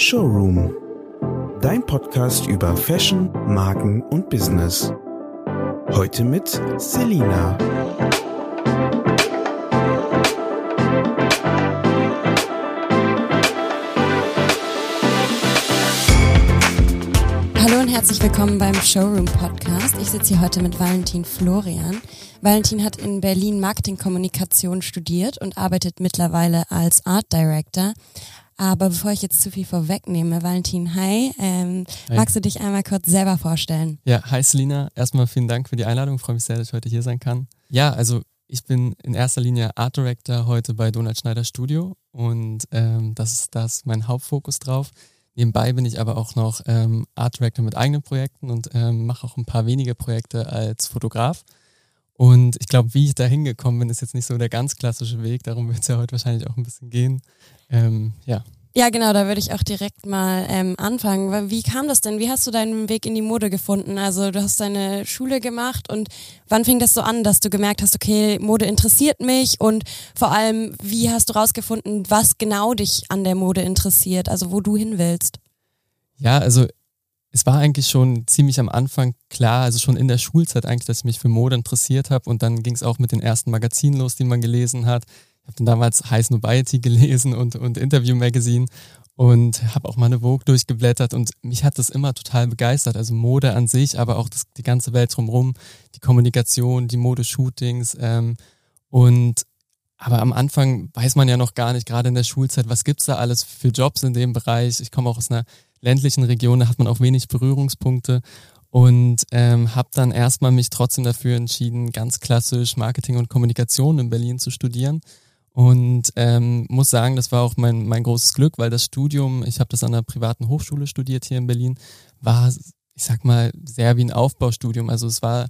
Showroom. Dein Podcast über Fashion, Marken und Business. Heute mit Selina. Hallo und herzlich willkommen beim Showroom Podcast. Ich sitze hier heute mit Valentin Florian. Valentin hat in Berlin Marketingkommunikation studiert und arbeitet mittlerweile als Art Director. Aber bevor ich jetzt zu viel vorwegnehme, Valentin, hi, ähm, hi. magst du dich einmal kurz selber vorstellen? Ja, hi Selina. Erstmal vielen Dank für die Einladung. Ich freue mich sehr, dass ich heute hier sein kann. Ja, also ich bin in erster Linie Art Director heute bei Donald Schneider Studio und ähm, das ist das mein Hauptfokus drauf. Nebenbei bin ich aber auch noch ähm, Art Director mit eigenen Projekten und ähm, mache auch ein paar wenige Projekte als Fotograf. Und ich glaube, wie ich da hingekommen bin, ist jetzt nicht so der ganz klassische Weg. Darum wird es ja heute wahrscheinlich auch ein bisschen gehen. Ähm, ja. Ja, genau, da würde ich auch direkt mal ähm, anfangen. Wie kam das denn? Wie hast du deinen Weg in die Mode gefunden? Also du hast deine Schule gemacht und wann fing das so an, dass du gemerkt hast, okay, Mode interessiert mich und vor allem, wie hast du rausgefunden, was genau dich an der Mode interessiert, also wo du hin willst? Ja, also es war eigentlich schon ziemlich am Anfang klar, also schon in der Schulzeit eigentlich, dass ich mich für Mode interessiert habe und dann ging es auch mit den ersten Magazinen los, die man gelesen hat. Ich habe dann damals High Nobiety gelesen und, und Interview Magazine und habe auch mal eine Vogue durchgeblättert und mich hat das immer total begeistert. Also Mode an sich, aber auch das, die ganze Welt drumherum, die Kommunikation, die Modeshootings ähm, und aber am Anfang weiß man ja noch gar nicht, gerade in der Schulzeit, was gibt's da alles für Jobs in dem Bereich. Ich komme auch aus einer ländlichen Region, da hat man auch wenig Berührungspunkte und ähm, habe dann erstmal mich trotzdem dafür entschieden, ganz klassisch Marketing und Kommunikation in Berlin zu studieren. Und ähm, muss sagen, das war auch mein, mein großes Glück, weil das Studium, ich habe das an einer privaten Hochschule studiert hier in Berlin, war, ich sag mal, sehr wie ein Aufbaustudium. Also es war,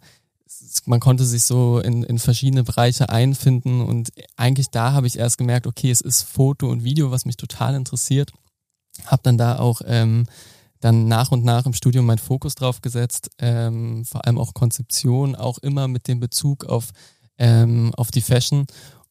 man konnte sich so in, in verschiedene Bereiche einfinden und eigentlich da habe ich erst gemerkt, okay, es ist Foto und Video, was mich total interessiert habe dann da auch ähm, dann nach und nach im Studium meinen Fokus drauf gesetzt, ähm, vor allem auch Konzeption, auch immer mit dem Bezug auf, ähm, auf die Fashion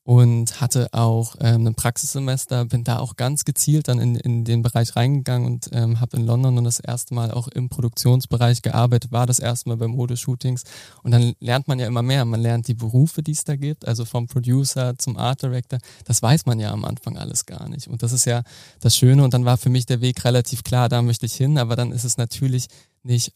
und hatte auch ähm, ein Praxissemester, bin da auch ganz gezielt dann in, in den Bereich reingegangen und ähm, habe in London dann das erste Mal auch im Produktionsbereich gearbeitet, war das erste Mal bei Modeshootings. Und dann lernt man ja immer mehr, man lernt die Berufe, die es da gibt, also vom Producer zum Art Director, das weiß man ja am Anfang alles gar nicht. Und das ist ja das Schöne. Und dann war für mich der Weg relativ klar, da möchte ich hin, aber dann ist es natürlich nicht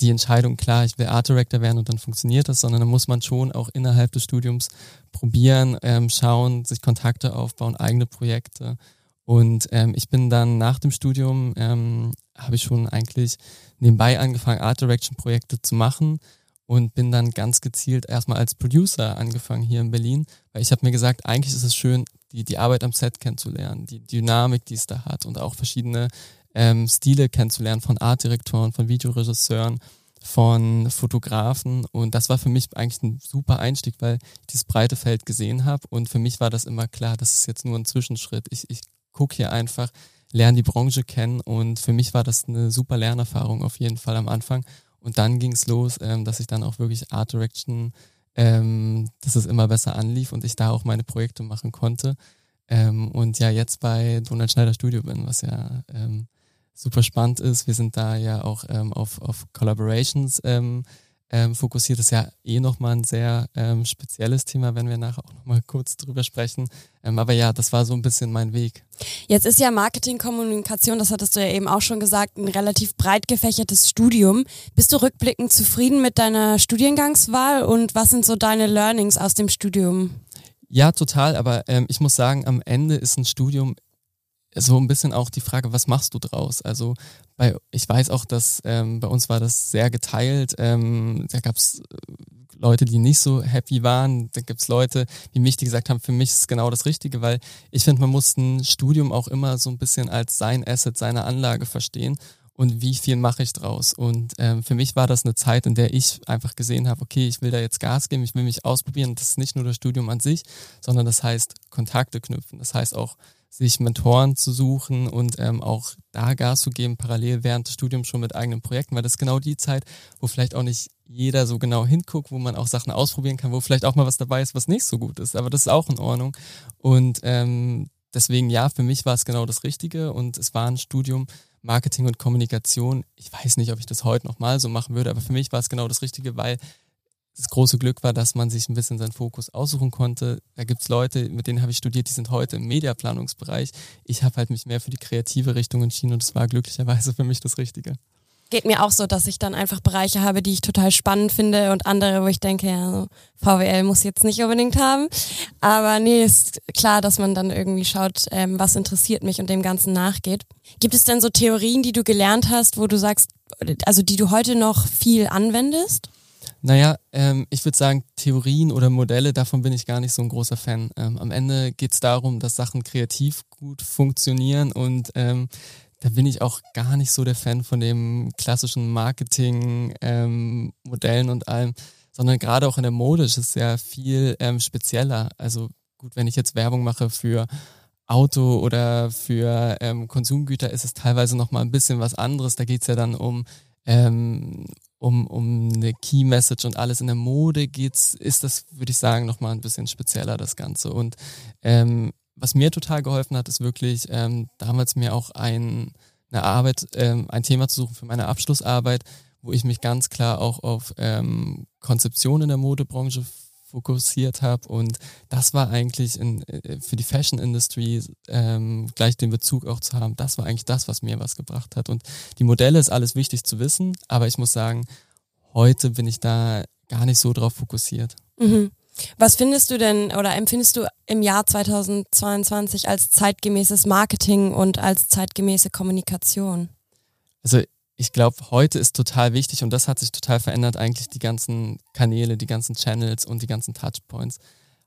die Entscheidung, klar, ich will Art Director werden und dann funktioniert das, sondern dann muss man schon auch innerhalb des Studiums probieren, ähm, schauen, sich Kontakte aufbauen, eigene Projekte. Und ähm, ich bin dann nach dem Studium, ähm, habe ich schon eigentlich nebenbei angefangen, Art Direction Projekte zu machen und bin dann ganz gezielt erstmal als Producer angefangen hier in Berlin, weil ich habe mir gesagt, eigentlich ist es schön, die, die Arbeit am Set kennenzulernen, die Dynamik, die es da hat und auch verschiedene ähm, Stile kennenzulernen von Artdirektoren, von Videoregisseuren, von Fotografen. Und das war für mich eigentlich ein super Einstieg, weil ich dieses breite Feld gesehen habe. Und für mich war das immer klar, das ist jetzt nur ein Zwischenschritt. Ich, ich gucke hier einfach, lerne die Branche kennen. Und für mich war das eine super Lernerfahrung auf jeden Fall am Anfang. Und dann ging es los, ähm, dass ich dann auch wirklich Art Direction, ähm, dass es immer besser anlief und ich da auch meine Projekte machen konnte. Ähm, und ja, jetzt bei Donald Schneider Studio bin, was ja ähm, super spannend ist. Wir sind da ja auch ähm, auf, auf Collaborations ähm, ähm, fokussiert. Das ist ja eh nochmal ein sehr ähm, spezielles Thema, wenn wir nachher auch nochmal kurz drüber sprechen. Ähm, aber ja, das war so ein bisschen mein Weg. Jetzt ist ja Marketingkommunikation, das hattest du ja eben auch schon gesagt, ein relativ breit gefächertes Studium. Bist du rückblickend zufrieden mit deiner Studiengangswahl und was sind so deine Learnings aus dem Studium? Ja, total. Aber ähm, ich muss sagen, am Ende ist ein Studium so ein bisschen auch die Frage, was machst du draus? Also bei, ich weiß auch, dass ähm, bei uns war das sehr geteilt. Ähm, da gab es äh, Leute, die nicht so happy waren. Da gibt es Leute, die mich, die gesagt haben, für mich ist genau das Richtige, weil ich finde, man muss ein Studium auch immer so ein bisschen als sein Asset, seine Anlage verstehen und wie viel mache ich draus. Und ähm, für mich war das eine Zeit, in der ich einfach gesehen habe, okay, ich will da jetzt Gas geben, ich will mich ausprobieren. Das ist nicht nur das Studium an sich, sondern das heißt Kontakte knüpfen. Das heißt auch sich Mentoren zu suchen und ähm, auch da Gas zu geben, parallel während des Studiums schon mit eigenen Projekten, weil das ist genau die Zeit, wo vielleicht auch nicht jeder so genau hinguckt, wo man auch Sachen ausprobieren kann, wo vielleicht auch mal was dabei ist, was nicht so gut ist, aber das ist auch in Ordnung. Und ähm, deswegen ja, für mich war es genau das Richtige und es war ein Studium Marketing und Kommunikation. Ich weiß nicht, ob ich das heute nochmal so machen würde, aber für mich war es genau das Richtige, weil das große Glück war, dass man sich ein bisschen seinen Fokus aussuchen konnte. Da gibt es Leute, mit denen habe ich studiert, die sind heute im Mediaplanungsbereich. Ich habe halt mich mehr für die kreative Richtung entschieden und es war glücklicherweise für mich das Richtige. Geht mir auch so, dass ich dann einfach Bereiche habe, die ich total spannend finde und andere, wo ich denke, ja, so VWL muss jetzt nicht unbedingt haben. Aber nee, ist klar, dass man dann irgendwie schaut, ähm, was interessiert mich und dem Ganzen nachgeht. Gibt es denn so Theorien, die du gelernt hast, wo du sagst, also die du heute noch viel anwendest? Naja, ähm, ich würde sagen, Theorien oder Modelle, davon bin ich gar nicht so ein großer Fan. Ähm, am Ende geht es darum, dass Sachen kreativ gut funktionieren und ähm, da bin ich auch gar nicht so der Fan von dem klassischen Marketing-Modellen ähm, und allem, sondern gerade auch in der Mode ist es ja viel ähm, spezieller. Also gut, wenn ich jetzt Werbung mache für Auto oder für ähm, Konsumgüter, ist es teilweise nochmal ein bisschen was anderes. Da geht es ja dann um ähm, um, um eine Key Message und alles in der Mode geht's, ist das, würde ich sagen, nochmal ein bisschen spezieller, das Ganze. Und ähm, was mir total geholfen hat, ist wirklich ähm, damals mir auch ein, eine Arbeit, ähm, ein Thema zu suchen für meine Abschlussarbeit, wo ich mich ganz klar auch auf ähm, Konzeption in der Modebranche fokussiert habe und das war eigentlich in, äh, für die Fashion Industry ähm, gleich den Bezug auch zu haben. Das war eigentlich das, was mir was gebracht hat und die Modelle ist alles wichtig zu wissen, aber ich muss sagen, heute bin ich da gar nicht so drauf fokussiert. Mhm. Was findest du denn oder empfindest du im Jahr 2022 als zeitgemäßes Marketing und als zeitgemäße Kommunikation? Also ich glaube, heute ist total wichtig und das hat sich total verändert, eigentlich die ganzen Kanäle, die ganzen Channels und die ganzen Touchpoints.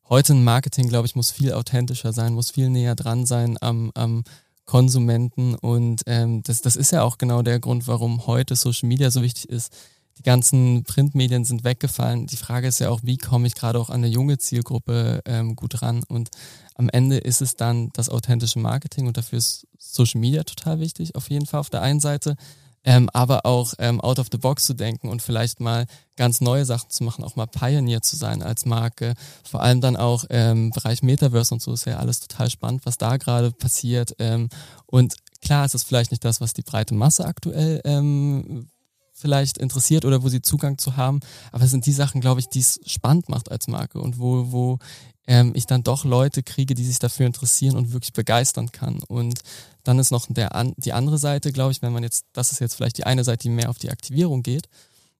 Heute ein Marketing, glaube ich, muss viel authentischer sein, muss viel näher dran sein am, am Konsumenten und ähm, das, das ist ja auch genau der Grund, warum heute Social Media so wichtig ist. Die ganzen Printmedien sind weggefallen. Die Frage ist ja auch, wie komme ich gerade auch an eine junge Zielgruppe ähm, gut ran? Und am Ende ist es dann das authentische Marketing und dafür ist Social Media total wichtig, auf jeden Fall auf der einen Seite ähm, aber auch ähm, out of the box zu denken und vielleicht mal ganz neue Sachen zu machen, auch mal Pioneer zu sein als Marke. Vor allem dann auch im ähm, Bereich Metaverse und so ist ja alles total spannend, was da gerade passiert. Ähm, und klar ist es vielleicht nicht das, was die breite Masse aktuell ähm, vielleicht interessiert oder wo sie Zugang zu haben, aber es sind die Sachen, glaube ich, die es spannend macht als Marke und wo, wo ähm, ich dann doch Leute kriege, die sich dafür interessieren und wirklich begeistern kann. Und dann ist noch der, an, die andere Seite, glaube ich, wenn man jetzt, das ist jetzt vielleicht die eine Seite, die mehr auf die Aktivierung geht.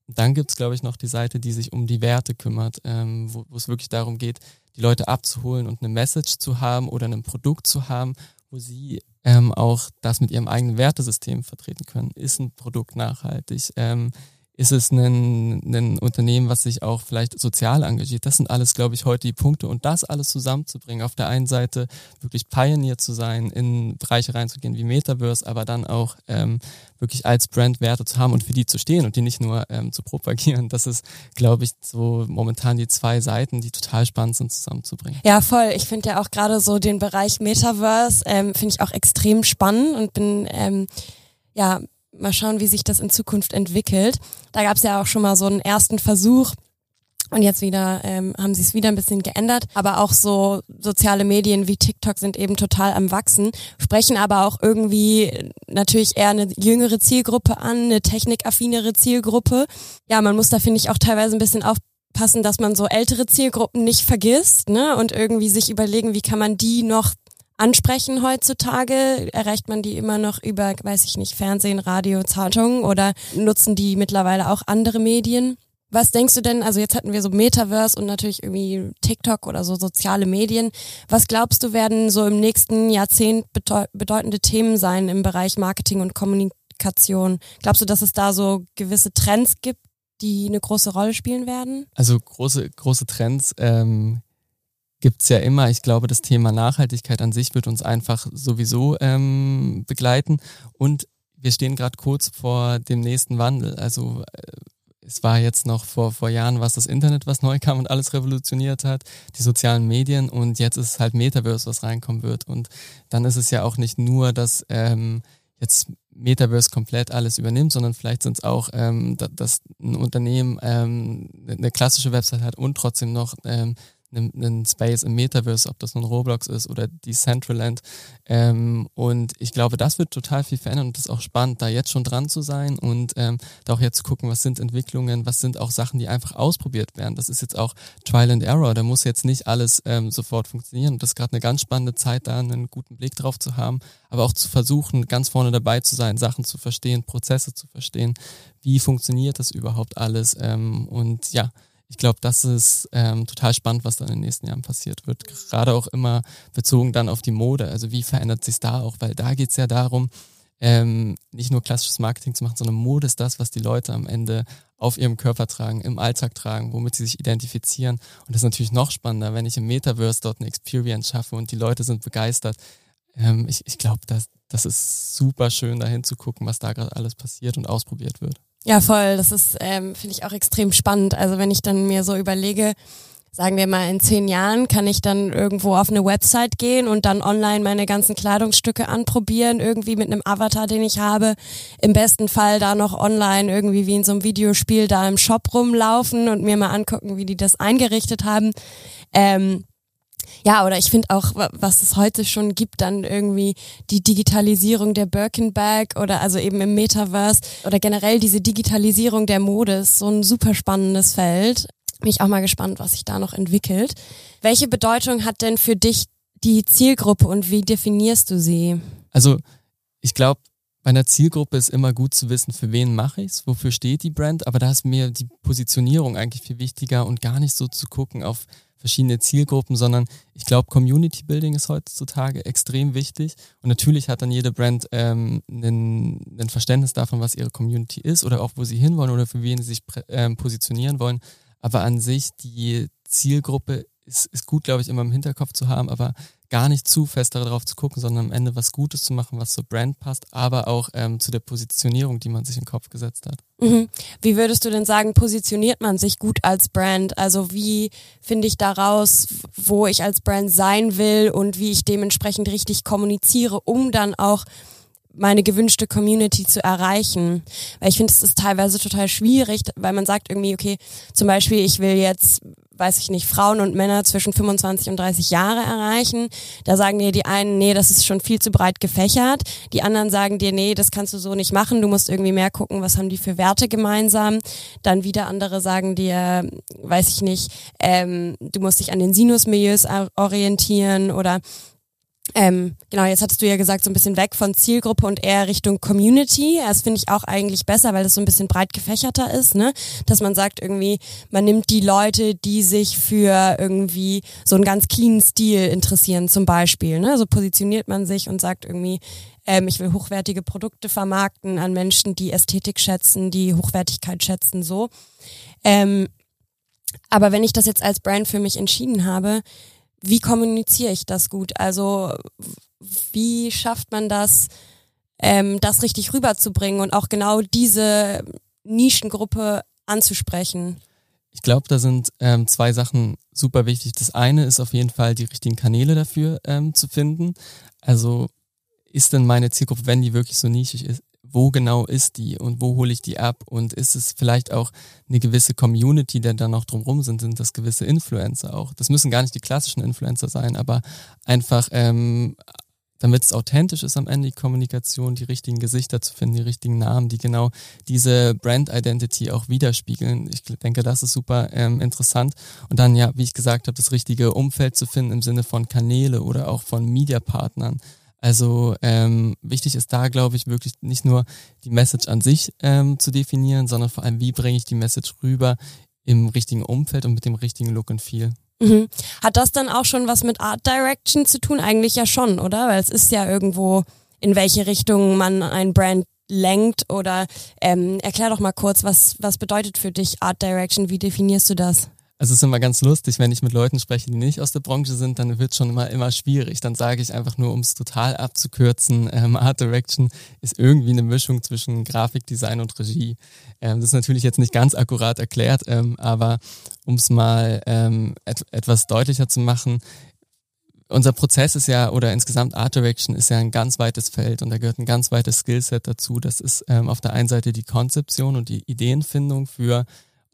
Dann gibt es, glaube ich, noch die Seite, die sich um die Werte kümmert, ähm, wo, wo es wirklich darum geht, die Leute abzuholen und eine Message zu haben oder ein Produkt zu haben, wo sie ähm, auch das mit ihrem eigenen Wertesystem vertreten können. Ist ein Produkt nachhaltig? Ähm, ist es ein, ein Unternehmen, was sich auch vielleicht sozial engagiert? Das sind alles, glaube ich, heute die Punkte. Und das alles zusammenzubringen, auf der einen Seite wirklich Pioneer zu sein, in Bereiche reinzugehen wie Metaverse, aber dann auch ähm, wirklich als Brand Werte zu haben und für die zu stehen und die nicht nur ähm, zu propagieren. Das ist, glaube ich, so momentan die zwei Seiten, die total spannend sind, zusammenzubringen. Ja, voll. Ich finde ja auch gerade so den Bereich Metaverse, ähm, finde ich auch extrem spannend und bin ähm, ja mal schauen, wie sich das in Zukunft entwickelt. Da gab es ja auch schon mal so einen ersten Versuch. Und jetzt wieder ähm, haben sie es wieder ein bisschen geändert. Aber auch so soziale Medien wie TikTok sind eben total am Wachsen, sprechen aber auch irgendwie natürlich eher eine jüngere Zielgruppe an, eine technikaffinere Zielgruppe. Ja, man muss da, finde ich, auch teilweise ein bisschen aufpassen, dass man so ältere Zielgruppen nicht vergisst, ne? Und irgendwie sich überlegen, wie kann man die noch ansprechen heutzutage? Erreicht man die immer noch über, weiß ich nicht, Fernsehen, Radio, Zeitungen oder nutzen die mittlerweile auch andere Medien? Was denkst du denn, also jetzt hatten wir so Metaverse und natürlich irgendwie TikTok oder so soziale Medien. Was glaubst du, werden so im nächsten Jahrzehnt bedeutende Themen sein im Bereich Marketing und Kommunikation? Glaubst du, dass es da so gewisse Trends gibt, die eine große Rolle spielen werden? Also große, große Trends ähm, gibt es ja immer. Ich glaube, das Thema Nachhaltigkeit an sich wird uns einfach sowieso ähm, begleiten. Und wir stehen gerade kurz vor dem nächsten Wandel. Also äh, es war jetzt noch vor, vor Jahren was das Internet, was neu kam und alles revolutioniert hat, die sozialen Medien und jetzt ist es halt Metaverse, was reinkommen wird. Und dann ist es ja auch nicht nur, dass ähm, jetzt Metaverse komplett alles übernimmt, sondern vielleicht sind es auch, ähm, dass ein Unternehmen ähm, eine klassische Website hat und trotzdem noch ähm, einen Space im Metaverse, ob das nun Roblox ist oder Decentraland. Ähm, und ich glaube, das wird total viel verändern und das ist auch spannend, da jetzt schon dran zu sein und ähm, da auch jetzt zu gucken, was sind Entwicklungen, was sind auch Sachen, die einfach ausprobiert werden. Das ist jetzt auch Trial and Error, da muss jetzt nicht alles ähm, sofort funktionieren. Und das ist gerade eine ganz spannende Zeit, da einen guten Blick drauf zu haben, aber auch zu versuchen, ganz vorne dabei zu sein, Sachen zu verstehen, Prozesse zu verstehen. Wie funktioniert das überhaupt alles? Ähm, und ja, ich glaube, das ist ähm, total spannend, was dann in den nächsten Jahren passiert wird. Gerade auch immer bezogen dann auf die Mode. Also wie verändert sich da auch? Weil da geht es ja darum, ähm, nicht nur klassisches Marketing zu machen, sondern Mode ist das, was die Leute am Ende auf ihrem Körper tragen, im Alltag tragen, womit sie sich identifizieren. Und das ist natürlich noch spannender, wenn ich im Metaverse dort eine Experience schaffe und die Leute sind begeistert. Ähm, ich ich glaube, das, das ist super schön, dahin zu gucken, was da gerade alles passiert und ausprobiert wird. Ja, voll. Das ist, ähm, finde ich auch extrem spannend. Also wenn ich dann mir so überlege, sagen wir mal in zehn Jahren, kann ich dann irgendwo auf eine Website gehen und dann online meine ganzen Kleidungsstücke anprobieren, irgendwie mit einem Avatar, den ich habe. Im besten Fall da noch online irgendwie wie in so einem Videospiel da im Shop rumlaufen und mir mal angucken, wie die das eingerichtet haben. Ähm, ja, oder ich finde auch, was es heute schon gibt, dann irgendwie die Digitalisierung der Birkin Bag oder also eben im Metaverse oder generell diese Digitalisierung der Mode ist so ein super spannendes Feld. Bin ich auch mal gespannt, was sich da noch entwickelt. Welche Bedeutung hat denn für dich die Zielgruppe und wie definierst du sie? Also ich glaube, bei einer Zielgruppe ist immer gut zu wissen, für wen mache ich es, wofür steht die Brand, aber da ist mir die Positionierung eigentlich viel wichtiger und gar nicht so zu gucken auf verschiedene Zielgruppen, sondern ich glaube, Community Building ist heutzutage extrem wichtig. Und natürlich hat dann jede Brand ähm, ein, Verständnis davon, was ihre Community ist oder auch wo sie hinwollen oder für wen sie sich ähm, positionieren wollen. Aber an sich die Zielgruppe ist, ist gut, glaube ich, immer im Hinterkopf zu haben, aber gar nicht zu fest darauf zu gucken, sondern am Ende was Gutes zu machen, was zur Brand passt, aber auch ähm, zu der Positionierung, die man sich den Kopf gesetzt hat. Mhm. Wie würdest du denn sagen, positioniert man sich gut als Brand? Also wie finde ich daraus, wo ich als Brand sein will und wie ich dementsprechend richtig kommuniziere, um dann auch meine gewünschte Community zu erreichen. Weil ich finde, es ist teilweise total schwierig, weil man sagt irgendwie, okay, zum Beispiel, ich will jetzt weiß ich nicht, Frauen und Männer zwischen 25 und 30 Jahre erreichen. Da sagen dir die einen, nee, das ist schon viel zu breit gefächert. Die anderen sagen dir, nee, das kannst du so nicht machen. Du musst irgendwie mehr gucken, was haben die für Werte gemeinsam. Dann wieder andere sagen dir, weiß ich nicht, ähm, du musst dich an den Sinusmilieus orientieren oder ähm, genau, jetzt hattest du ja gesagt, so ein bisschen weg von Zielgruppe und eher Richtung Community. Das finde ich auch eigentlich besser, weil das so ein bisschen breit gefächerter ist, ne? Dass man sagt irgendwie, man nimmt die Leute, die sich für irgendwie so einen ganz cleanen Stil interessieren, zum Beispiel. Ne? So positioniert man sich und sagt irgendwie, ähm, ich will hochwertige Produkte vermarkten an Menschen, die Ästhetik schätzen, die Hochwertigkeit schätzen, so. Ähm, aber wenn ich das jetzt als Brand für mich entschieden habe, wie kommuniziere ich das gut? Also wie schafft man das, ähm, das richtig rüberzubringen und auch genau diese Nischengruppe anzusprechen? Ich glaube, da sind ähm, zwei Sachen super wichtig. Das eine ist auf jeden Fall die richtigen Kanäle dafür ähm, zu finden. Also ist denn meine Zielgruppe, wenn die wirklich so nischig ist, wo genau ist die und wo hole ich die ab und ist es vielleicht auch eine gewisse Community, der da noch drumherum sind, sind das gewisse Influencer auch. Das müssen gar nicht die klassischen Influencer sein, aber einfach, ähm, damit es authentisch ist am Ende die Kommunikation, die richtigen Gesichter zu finden, die richtigen Namen, die genau diese Brand Identity auch widerspiegeln. Ich denke, das ist super ähm, interessant. Und dann ja, wie ich gesagt habe, das richtige Umfeld zu finden im Sinne von Kanäle oder auch von Mediapartnern. Also ähm, wichtig ist da, glaube ich, wirklich nicht nur die Message an sich ähm, zu definieren, sondern vor allem, wie bringe ich die Message rüber im richtigen Umfeld und mit dem richtigen Look und Feel. Mhm. Hat das dann auch schon was mit Art Direction zu tun? Eigentlich ja schon, oder? Weil es ist ja irgendwo, in welche Richtung man ein Brand lenkt oder ähm, erklär doch mal kurz, was, was bedeutet für dich Art Direction? Wie definierst du das? Also es ist immer ganz lustig, wenn ich mit Leuten spreche, die nicht aus der Branche sind, dann wird es schon immer, immer schwierig. Dann sage ich einfach nur, um es total abzukürzen, ähm, Art Direction ist irgendwie eine Mischung zwischen Grafikdesign und Regie. Ähm, das ist natürlich jetzt nicht ganz akkurat erklärt, ähm, aber um es mal ähm, et etwas deutlicher zu machen, unser Prozess ist ja, oder insgesamt Art Direction ist ja ein ganz weites Feld und da gehört ein ganz weites Skillset dazu. Das ist ähm, auf der einen Seite die Konzeption und die Ideenfindung für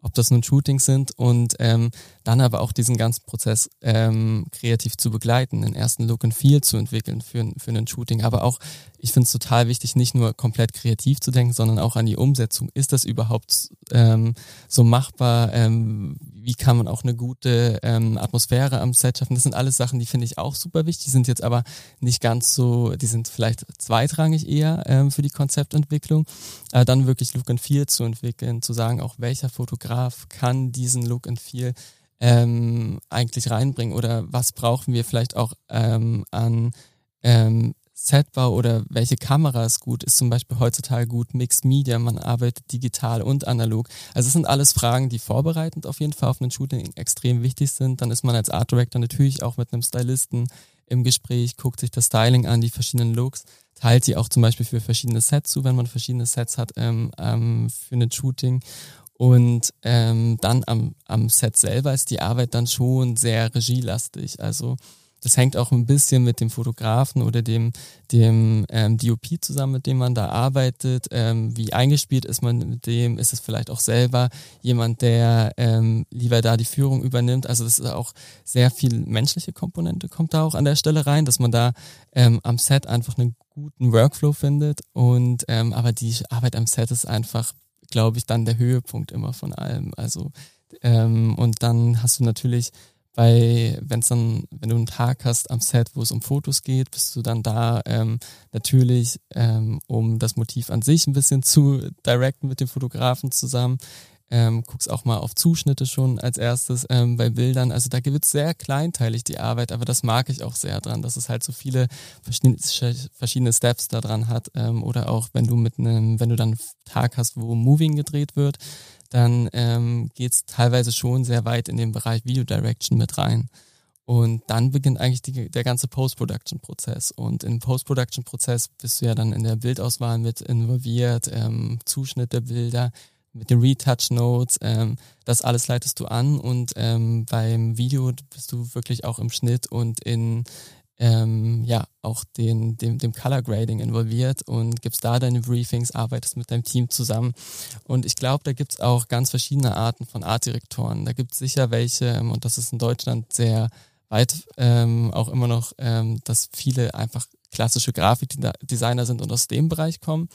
ob das nun Shootings sind und ähm, dann aber auch diesen ganzen Prozess ähm, kreativ zu begleiten, den ersten Look and Feel zu entwickeln für, für ein Shooting. Aber auch, ich finde es total wichtig, nicht nur komplett kreativ zu denken, sondern auch an die Umsetzung. Ist das überhaupt ähm, so machbar? Ähm, wie kann man auch eine gute ähm, Atmosphäre am Set schaffen? Das sind alles Sachen, die finde ich auch super wichtig. Die sind jetzt aber nicht ganz so, die sind vielleicht zweitrangig eher ähm, für die Konzeptentwicklung. Äh, dann wirklich Look and Feel zu entwickeln, zu sagen, auch welcher Fotograf kann diesen Look and Feel ähm, eigentlich reinbringen oder was brauchen wir vielleicht auch ähm, an ähm, Setbau oder welche Kamera ist gut, ist zum Beispiel heutzutage gut Mixed Media, man arbeitet digital und analog. Also es sind alles Fragen, die vorbereitend auf jeden Fall auf einen Shooting extrem wichtig sind. Dann ist man als Art Director natürlich auch mit einem Stylisten im Gespräch, guckt sich das Styling an, die verschiedenen Looks, teilt die auch zum Beispiel für verschiedene Sets zu, wenn man verschiedene Sets hat ähm, ähm, für ein Shooting und ähm, dann am, am Set selber ist die Arbeit dann schon sehr regielastig. Also das hängt auch ein bisschen mit dem Fotografen oder dem, dem ähm, DOP zusammen, mit dem man da arbeitet. Ähm, wie eingespielt ist man mit dem? Ist es vielleicht auch selber jemand, der ähm, lieber da die Führung übernimmt? Also das ist auch sehr viel menschliche Komponente kommt da auch an der Stelle rein, dass man da ähm, am Set einfach einen guten Workflow findet. Und ähm, aber die Arbeit am Set ist einfach glaube ich, dann der Höhepunkt immer von allem. Also ähm, und dann hast du natürlich bei, wenn es dann, wenn du einen Tag hast am Set, wo es um Fotos geht, bist du dann da ähm, natürlich, ähm, um das Motiv an sich ein bisschen zu directen mit dem Fotografen zusammen ähm, guckst auch mal auf Zuschnitte schon als erstes ähm, bei Bildern. Also da wird sehr kleinteilig die Arbeit, aber das mag ich auch sehr dran, dass es halt so viele verschiedene, Steps da dran hat. Ähm, oder auch wenn du mit einem, wenn du dann einen Tag hast, wo Moving gedreht wird, dann ähm, geht teilweise schon sehr weit in den Bereich Video Direction mit rein. Und dann beginnt eigentlich die, der ganze Post-Production-Prozess. Und im Post-Production-Prozess bist du ja dann in der Bildauswahl mit involviert, ähm, Zuschnitt der Bilder, mit den Retouch Notes, ähm, das alles leitest du an und ähm, beim Video bist du wirklich auch im Schnitt und in ähm, ja auch den, dem, dem Color Grading involviert und gibst da deine Briefings, arbeitest mit deinem Team zusammen. Und ich glaube, da gibt's auch ganz verschiedene Arten von Artdirektoren. Da gibt's sicher welche, ähm, und das ist in Deutschland sehr weit ähm, auch immer noch, ähm, dass viele einfach klassische Grafikdesigner sind und aus dem Bereich kommen.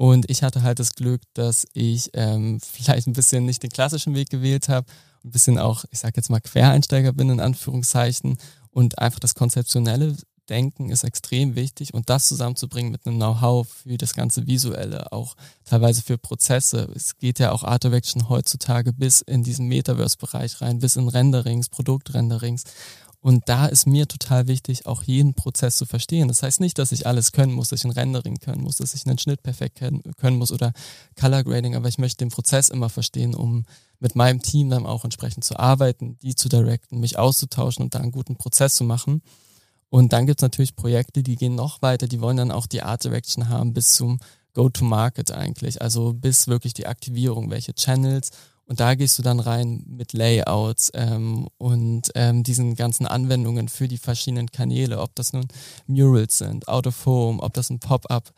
Und ich hatte halt das Glück, dass ich ähm, vielleicht ein bisschen nicht den klassischen Weg gewählt habe, ein bisschen auch, ich sage jetzt mal, Quereinsteiger bin in Anführungszeichen und einfach das konzeptionelle Denken ist extrem wichtig und das zusammenzubringen mit einem Know-how für das ganze Visuelle, auch teilweise für Prozesse. Es geht ja auch Art Direction heutzutage bis in diesen Metaverse-Bereich rein, bis in Renderings, Produktrenderings. Und da ist mir total wichtig, auch jeden Prozess zu verstehen. Das heißt nicht, dass ich alles können muss, dass ich ein Rendering können muss, dass ich einen Schnitt perfekt können muss oder Color Grading, aber ich möchte den Prozess immer verstehen, um mit meinem Team dann auch entsprechend zu arbeiten, die zu directen, mich auszutauschen und da einen guten Prozess zu machen. Und dann gibt's natürlich Projekte, die gehen noch weiter, die wollen dann auch die Art Direction haben bis zum Go-to-Market eigentlich, also bis wirklich die Aktivierung, welche Channels und da gehst du dann rein mit Layouts ähm, und ähm, diesen ganzen Anwendungen für die verschiedenen Kanäle, ob das nun Murals sind, Out of Home, ob das ein Pop-up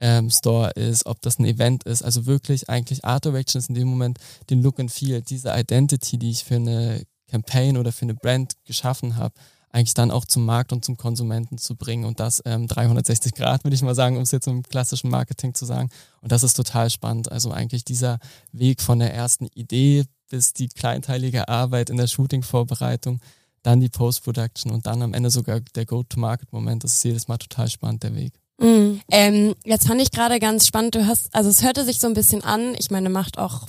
ähm, Store ist, ob das ein Event ist. Also wirklich eigentlich Art Direction ist in dem Moment den Look and Feel, diese Identity, die ich für eine Campaign oder für eine Brand geschaffen habe, eigentlich dann auch zum Markt und zum Konsumenten zu bringen und das ähm, 360 Grad, würde ich mal sagen, um es jetzt im klassischen Marketing zu sagen. Und das ist total spannend. Also eigentlich dieser Weg von der ersten Idee bis die kleinteilige Arbeit in der Shooting-Vorbereitung, dann die Post-Production und dann am Ende sogar der Go-to-Market-Moment. Das ist jedes Mal total spannend, der Weg. Mm, ähm, jetzt fand ich gerade ganz spannend, du hast, also es hörte sich so ein bisschen an, ich meine, macht auch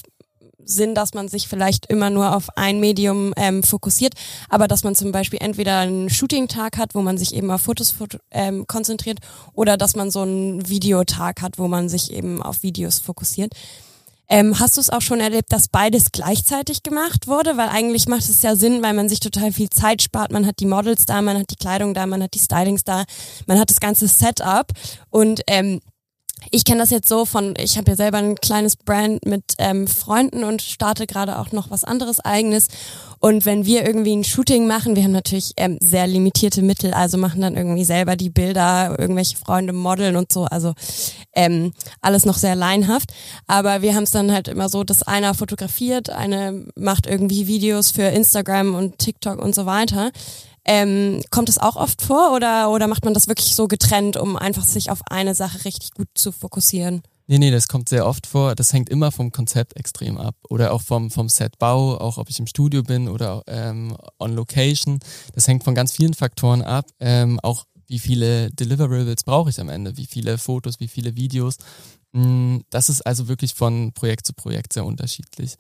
Sinn, dass man sich vielleicht immer nur auf ein Medium ähm, fokussiert, aber dass man zum Beispiel entweder einen Shooting-Tag hat, wo man sich eben auf Fotos ähm, konzentriert, oder dass man so einen Videotag hat, wo man sich eben auf Videos fokussiert. Ähm, hast du es auch schon erlebt, dass beides gleichzeitig gemacht wurde? Weil eigentlich macht es ja Sinn, weil man sich total viel Zeit spart. Man hat die Models da, man hat die Kleidung da, man hat die Stylings da, man hat das ganze Setup und ähm, ich kenne das jetzt so von, ich habe ja selber ein kleines Brand mit ähm, Freunden und starte gerade auch noch was anderes eigenes. Und wenn wir irgendwie ein Shooting machen, wir haben natürlich ähm, sehr limitierte Mittel, also machen dann irgendwie selber die Bilder, irgendwelche Freunde modeln und so, also ähm, alles noch sehr leinhaft. Aber wir haben es dann halt immer so, dass einer fotografiert, eine macht irgendwie Videos für Instagram und TikTok und so weiter. Ähm, kommt es auch oft vor oder, oder macht man das wirklich so getrennt, um einfach sich auf eine Sache richtig gut zu fokussieren? Nee, nee, das kommt sehr oft vor. Das hängt immer vom Konzept extrem ab. Oder auch vom, vom Setbau, auch ob ich im Studio bin oder ähm, on Location. Das hängt von ganz vielen Faktoren ab. Ähm, auch wie viele Deliverables brauche ich am Ende, wie viele Fotos, wie viele Videos. Mm, das ist also wirklich von Projekt zu Projekt sehr unterschiedlich.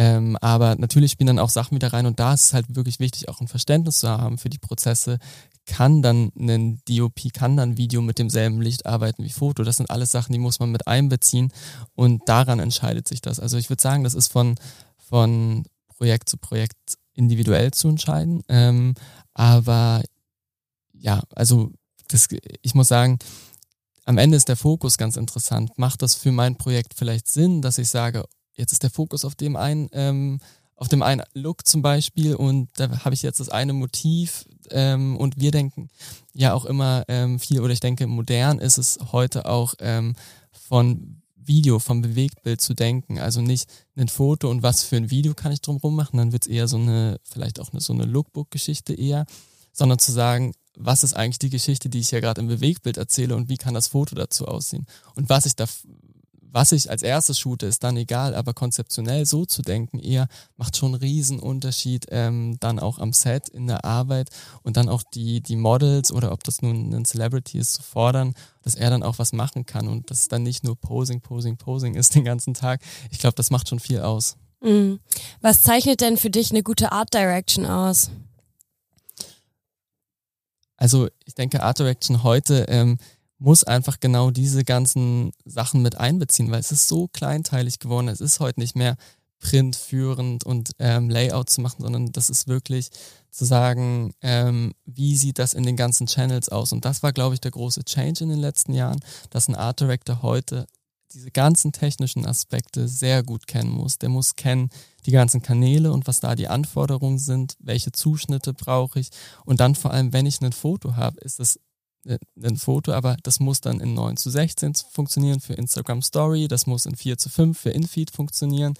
Ähm, aber natürlich spielen dann auch Sachen wieder rein und da ist es halt wirklich wichtig, auch ein Verständnis zu haben für die Prozesse. Kann dann ein DOP, kann dann Video mit demselben Licht arbeiten wie Foto? Das sind alles Sachen, die muss man mit einbeziehen und daran entscheidet sich das. Also ich würde sagen, das ist von, von Projekt zu Projekt individuell zu entscheiden. Ähm, aber ja, also das, ich muss sagen, am Ende ist der Fokus ganz interessant. Macht das für mein Projekt vielleicht Sinn, dass ich sage, jetzt ist der Fokus auf dem einen, ähm, auf dem einen Look zum Beispiel und da habe ich jetzt das eine Motiv ähm, und wir denken ja auch immer ähm, viel oder ich denke modern ist es heute auch ähm, von Video, vom Bewegtbild zu denken. Also nicht ein Foto und was für ein Video kann ich drumherum machen, dann wird es eher so eine, vielleicht auch eine, so eine Lookbook-Geschichte eher, sondern zu sagen, was ist eigentlich die Geschichte, die ich ja gerade im Bewegtbild erzähle und wie kann das Foto dazu aussehen? Und was ich da was ich als erstes shoote, ist dann egal, aber konzeptionell so zu denken, eher macht schon einen riesen Unterschied ähm, dann auch am Set, in der Arbeit und dann auch die, die Models oder ob das nun ein Celebrity ist, zu fordern, dass er dann auch was machen kann und dass es dann nicht nur Posing, Posing, Posing ist den ganzen Tag. Ich glaube, das macht schon viel aus. Mhm. Was zeichnet denn für dich eine gute Art Direction aus? Also ich denke, Art Direction heute ähm, muss einfach genau diese ganzen Sachen mit einbeziehen, weil es ist so kleinteilig geworden. Es ist heute nicht mehr printführend und ähm, Layout zu machen, sondern das ist wirklich zu sagen, ähm, wie sieht das in den ganzen Channels aus. Und das war, glaube ich, der große Change in den letzten Jahren, dass ein Art Director heute diese ganzen technischen Aspekte sehr gut kennen muss. Der muss kennen die ganzen Kanäle und was da die Anforderungen sind, welche Zuschnitte brauche ich. Und dann vor allem, wenn ich ein Foto habe, ist es ein Foto, aber das muss dann in 9 zu 16 funktionieren für Instagram Story, das muss in 4 zu 5 für Infeed funktionieren.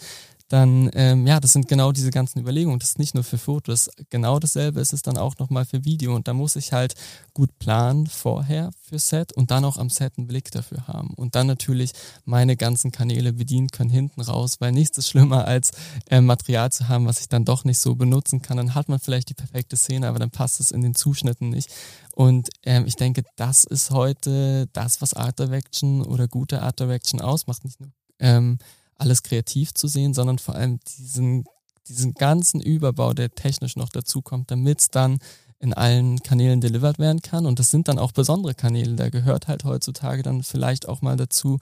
Dann, ähm, ja, das sind genau diese ganzen Überlegungen. Das ist nicht nur für Fotos, genau dasselbe ist es dann auch nochmal für Video. Und da muss ich halt gut planen vorher für Set und dann auch am Set einen Blick dafür haben. Und dann natürlich meine ganzen Kanäle bedienen können hinten raus, weil nichts ist schlimmer als äh, Material zu haben, was ich dann doch nicht so benutzen kann. Dann hat man vielleicht die perfekte Szene, aber dann passt es in den Zuschnitten nicht. Und ähm, ich denke, das ist heute das, was Art Direction oder gute Art Direction ausmacht. Nicht nur ähm, alles kreativ zu sehen, sondern vor allem diesen, diesen ganzen Überbau, der technisch noch dazu kommt, damit es dann in allen Kanälen delivered werden kann. Und das sind dann auch besondere Kanäle. Da gehört halt heutzutage dann vielleicht auch mal dazu,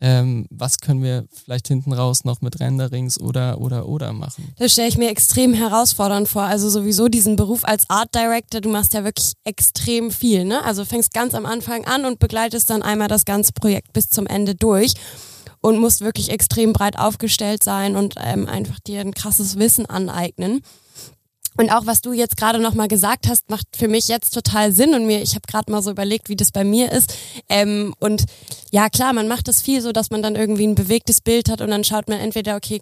ähm, was können wir vielleicht hinten raus noch mit Renderings oder oder oder machen? Das stelle ich mir extrem herausfordernd vor. Also sowieso diesen Beruf als Art Director, du machst ja wirklich extrem viel, ne? Also fängst ganz am Anfang an und begleitest dann einmal das ganze Projekt bis zum Ende durch und musst wirklich extrem breit aufgestellt sein und ähm, einfach dir ein krasses Wissen aneignen. Und auch was du jetzt gerade nochmal gesagt hast, macht für mich jetzt total Sinn und mir, ich habe gerade mal so überlegt, wie das bei mir ist. Ähm, und ja, klar, man macht das viel so, dass man dann irgendwie ein bewegtes Bild hat und dann schaut man entweder, okay,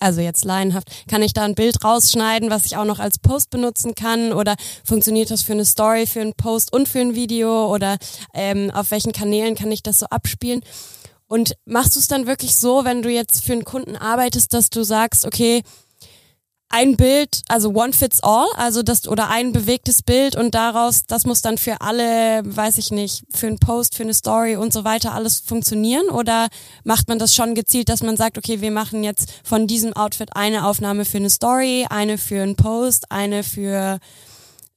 also jetzt laienhaft, kann ich da ein Bild rausschneiden, was ich auch noch als Post benutzen kann oder funktioniert das für eine Story, für einen Post und für ein Video oder ähm, auf welchen Kanälen kann ich das so abspielen? Und machst du es dann wirklich so, wenn du jetzt für einen Kunden arbeitest, dass du sagst, okay, ein Bild, also one fits all, also das oder ein bewegtes Bild und daraus, das muss dann für alle, weiß ich nicht, für einen Post, für eine Story und so weiter alles funktionieren oder macht man das schon gezielt, dass man sagt, okay, wir machen jetzt von diesem Outfit eine Aufnahme für eine Story, eine für einen Post, eine für,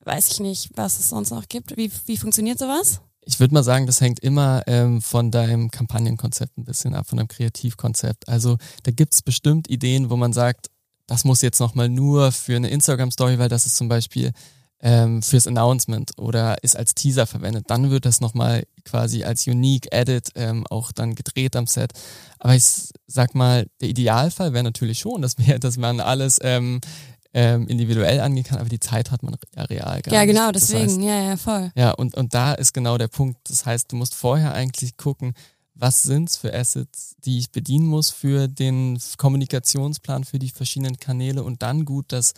weiß ich nicht, was es sonst noch gibt. Wie, wie funktioniert sowas? Ich würde mal sagen, das hängt immer ähm, von deinem Kampagnenkonzept ein bisschen ab, von deinem Kreativkonzept. Also da gibt's bestimmt Ideen, wo man sagt, das muss jetzt nochmal nur für eine Instagram-Story, weil das ist zum Beispiel ähm, fürs Announcement oder ist als Teaser verwendet, dann wird das nochmal quasi als Unique Edit ähm, auch dann gedreht am Set. Aber ich sag mal, der Idealfall wäre natürlich schon, dass, wir, dass man alles ähm, ähm, individuell angehen kann, aber die Zeit hat man ja real gar Ja, nicht. genau, Das deswegen, heißt, ja, ja, voll. ja, und, und da ist genau der Punkt. Das heißt, du musst vorher eigentlich gucken, was sind's für Assets, die ich bedienen muss für den Kommunikationsplan für die verschiedenen Kanäle und dann gut das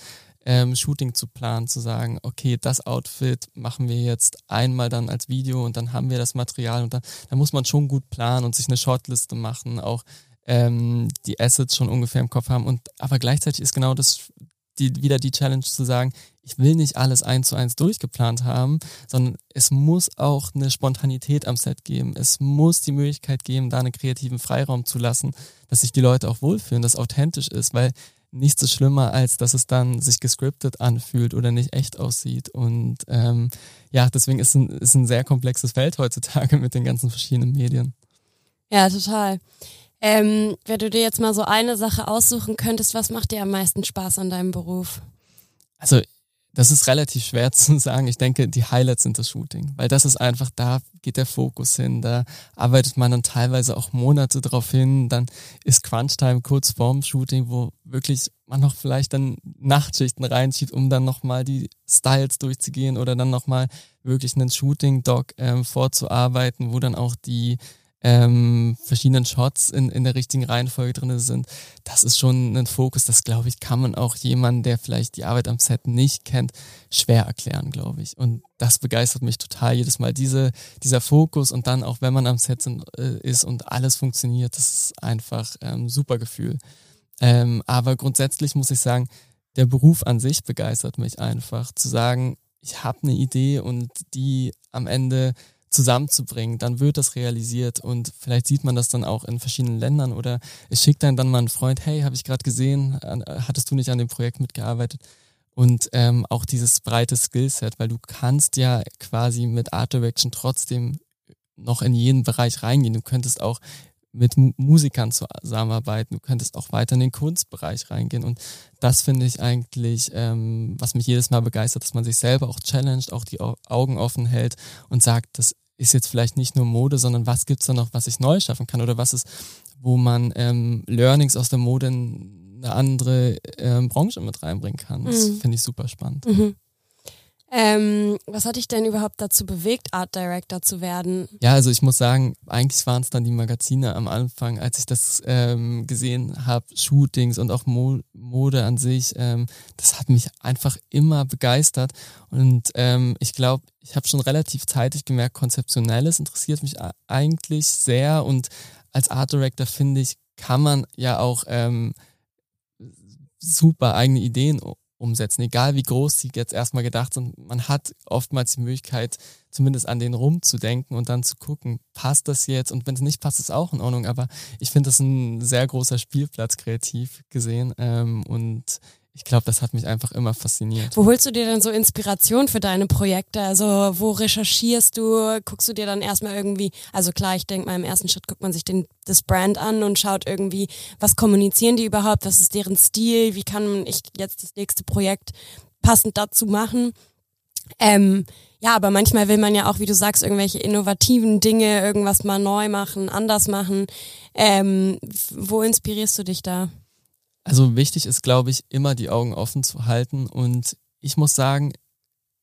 ähm, Shooting zu planen, zu sagen, okay, das Outfit machen wir jetzt einmal dann als Video und dann haben wir das Material und dann, da muss man schon gut planen und sich eine Shortliste machen, auch ähm, die Assets schon ungefähr im Kopf haben und aber gleichzeitig ist genau das die, wieder die Challenge zu sagen, ich will nicht alles eins zu eins durchgeplant haben, sondern es muss auch eine Spontanität am Set geben. Es muss die Möglichkeit geben, da einen kreativen Freiraum zu lassen, dass sich die Leute auch wohlfühlen, dass authentisch ist, weil nichts ist schlimmer, als dass es dann sich gescriptet anfühlt oder nicht echt aussieht. Und ähm, ja, deswegen ist ein, ist ein sehr komplexes Feld heutzutage mit den ganzen verschiedenen Medien. Ja, total. Ähm, wenn du dir jetzt mal so eine Sache aussuchen könntest, was macht dir am meisten Spaß an deinem Beruf? Also das ist relativ schwer zu sagen. Ich denke, die Highlights sind das Shooting, weil das ist einfach, da geht der Fokus hin, da arbeitet man dann teilweise auch Monate drauf hin, dann ist Crunch-Time kurz vorm Shooting, wo wirklich man noch vielleicht dann Nachtschichten reinschiebt, um dann nochmal die Styles durchzugehen oder dann nochmal wirklich einen Shooting-Doc ähm, vorzuarbeiten, wo dann auch die ähm, verschiedenen Shots in, in der richtigen Reihenfolge drin sind, das ist schon ein Fokus, das glaube ich, kann man auch jemanden, der vielleicht die Arbeit am Set nicht kennt, schwer erklären, glaube ich. Und das begeistert mich total jedes Mal, diese, dieser Fokus und dann auch, wenn man am Set sind, äh, ist und alles funktioniert, das ist einfach ähm, super Gefühl. Ähm, aber grundsätzlich muss ich sagen, der Beruf an sich begeistert mich einfach, zu sagen, ich habe eine Idee und die am Ende zusammenzubringen, dann wird das realisiert und vielleicht sieht man das dann auch in verschiedenen Ländern oder es schickt dann dann mal ein Freund, hey, habe ich gerade gesehen, hattest du nicht an dem Projekt mitgearbeitet? Und ähm, auch dieses breite Skillset, weil du kannst ja quasi mit Art Direction trotzdem noch in jeden Bereich reingehen. Du könntest auch mit Mu Musikern zusammenarbeiten, du könntest auch weiter in den Kunstbereich reingehen. Und das finde ich eigentlich, ähm, was mich jedes Mal begeistert, dass man sich selber auch challenged, auch die Augen offen hält und sagt, das ist jetzt vielleicht nicht nur Mode, sondern was gibt's da noch, was ich neu schaffen kann oder was ist, wo man ähm, Learnings aus der Mode in eine andere ähm, Branche mit reinbringen kann. Das Mhm. finde ich super spannend. Mhm. Ähm, was hat dich denn überhaupt dazu bewegt, Art Director zu werden? Ja, also ich muss sagen, eigentlich waren es dann die Magazine am Anfang, als ich das ähm, gesehen habe, Shootings und auch Mo Mode an sich. Ähm, das hat mich einfach immer begeistert und ähm, ich glaube, ich habe schon relativ zeitig gemerkt, konzeptionelles interessiert mich eigentlich sehr und als Art Director finde ich, kann man ja auch ähm, super eigene Ideen umsetzen, egal wie groß sie jetzt erstmal gedacht sind. Man hat oftmals die Möglichkeit, zumindest an den rumzudenken und dann zu gucken, passt das jetzt? Und wenn es nicht passt, ist auch in Ordnung. Aber ich finde das ein sehr großer Spielplatz kreativ gesehen. Ähm, und ich glaube, das hat mich einfach immer fasziniert. Wo holst du dir denn so Inspiration für deine Projekte? Also wo recherchierst du? Guckst du dir dann erstmal irgendwie, also klar, ich denke mal im ersten Schritt guckt man sich den, das Brand an und schaut irgendwie, was kommunizieren die überhaupt, was ist deren Stil, wie kann ich jetzt das nächste Projekt passend dazu machen. Ähm, ja, aber manchmal will man ja auch, wie du sagst, irgendwelche innovativen Dinge, irgendwas mal neu machen, anders machen. Ähm, wo inspirierst du dich da? Also wichtig ist, glaube ich, immer die Augen offen zu halten. Und ich muss sagen,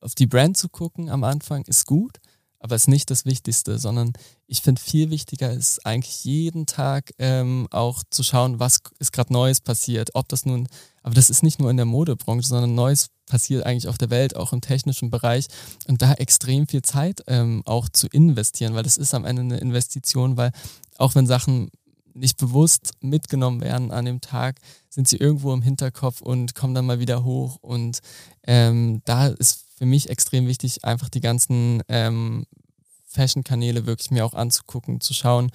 auf die Brand zu gucken am Anfang ist gut, aber ist nicht das Wichtigste, sondern ich finde viel wichtiger ist eigentlich jeden Tag ähm, auch zu schauen, was ist gerade Neues passiert. Ob das nun, aber das ist nicht nur in der Modebranche, sondern Neues passiert eigentlich auf der Welt, auch im technischen Bereich. Und da extrem viel Zeit ähm, auch zu investieren, weil das ist am Ende eine Investition, weil auch wenn Sachen nicht bewusst mitgenommen werden an dem Tag, sind sie irgendwo im Hinterkopf und kommen dann mal wieder hoch. Und ähm, da ist für mich extrem wichtig, einfach die ganzen ähm, Fashion-Kanäle wirklich mir auch anzugucken, zu schauen.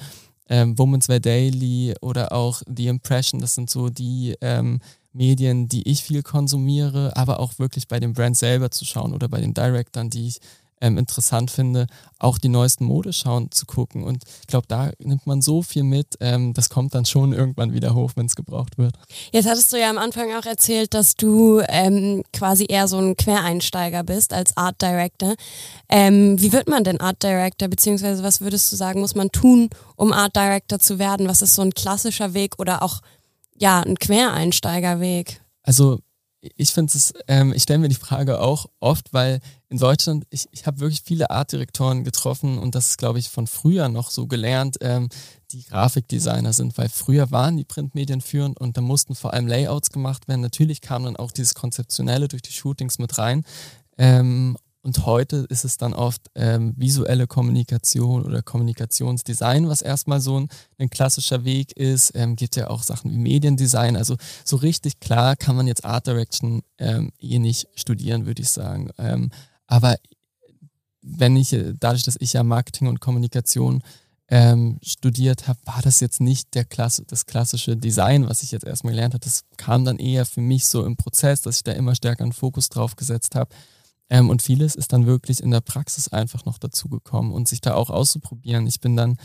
Ähm, Women's Wear Daily oder auch The Impression, das sind so die ähm, Medien, die ich viel konsumiere, aber auch wirklich bei dem Brand selber zu schauen oder bei den Directern, die ich ähm, interessant finde, auch die neuesten Modeschauen zu gucken. Und ich glaube, da nimmt man so viel mit, ähm, das kommt dann schon irgendwann wieder hoch, wenn es gebraucht wird. Jetzt hattest du ja am Anfang auch erzählt, dass du ähm, quasi eher so ein Quereinsteiger bist als Art Director. Ähm, wie wird man denn Art Director, beziehungsweise was würdest du sagen, muss man tun, um Art Director zu werden? Was ist so ein klassischer Weg oder auch ja ein Quereinsteigerweg? Also ich finde es, ähm, ich stelle mir die Frage auch oft, weil in Deutschland, ich, ich habe wirklich viele Artdirektoren getroffen und das ist, glaube ich, von früher noch so gelernt, ähm, die Grafikdesigner sind, weil früher waren die Printmedien führend und da mussten vor allem Layouts gemacht werden. Natürlich kam dann auch dieses Konzeptionelle durch die Shootings mit rein. Ähm, und heute ist es dann oft ähm, visuelle Kommunikation oder Kommunikationsdesign, was erstmal so ein, ein klassischer Weg ist. Ähm, gibt ja auch Sachen wie Mediendesign. Also so richtig klar kann man jetzt Art Direction ähm, eh nicht studieren, würde ich sagen. Ähm, aber wenn ich, dadurch, dass ich ja Marketing und Kommunikation ähm, studiert habe, war das jetzt nicht der Klasse, das klassische Design, was ich jetzt erstmal gelernt habe. Das kam dann eher für mich so im Prozess, dass ich da immer stärker einen Fokus drauf gesetzt habe ähm, und vieles ist dann wirklich in der Praxis einfach noch dazugekommen und sich da auch auszuprobieren. Ich bin dann,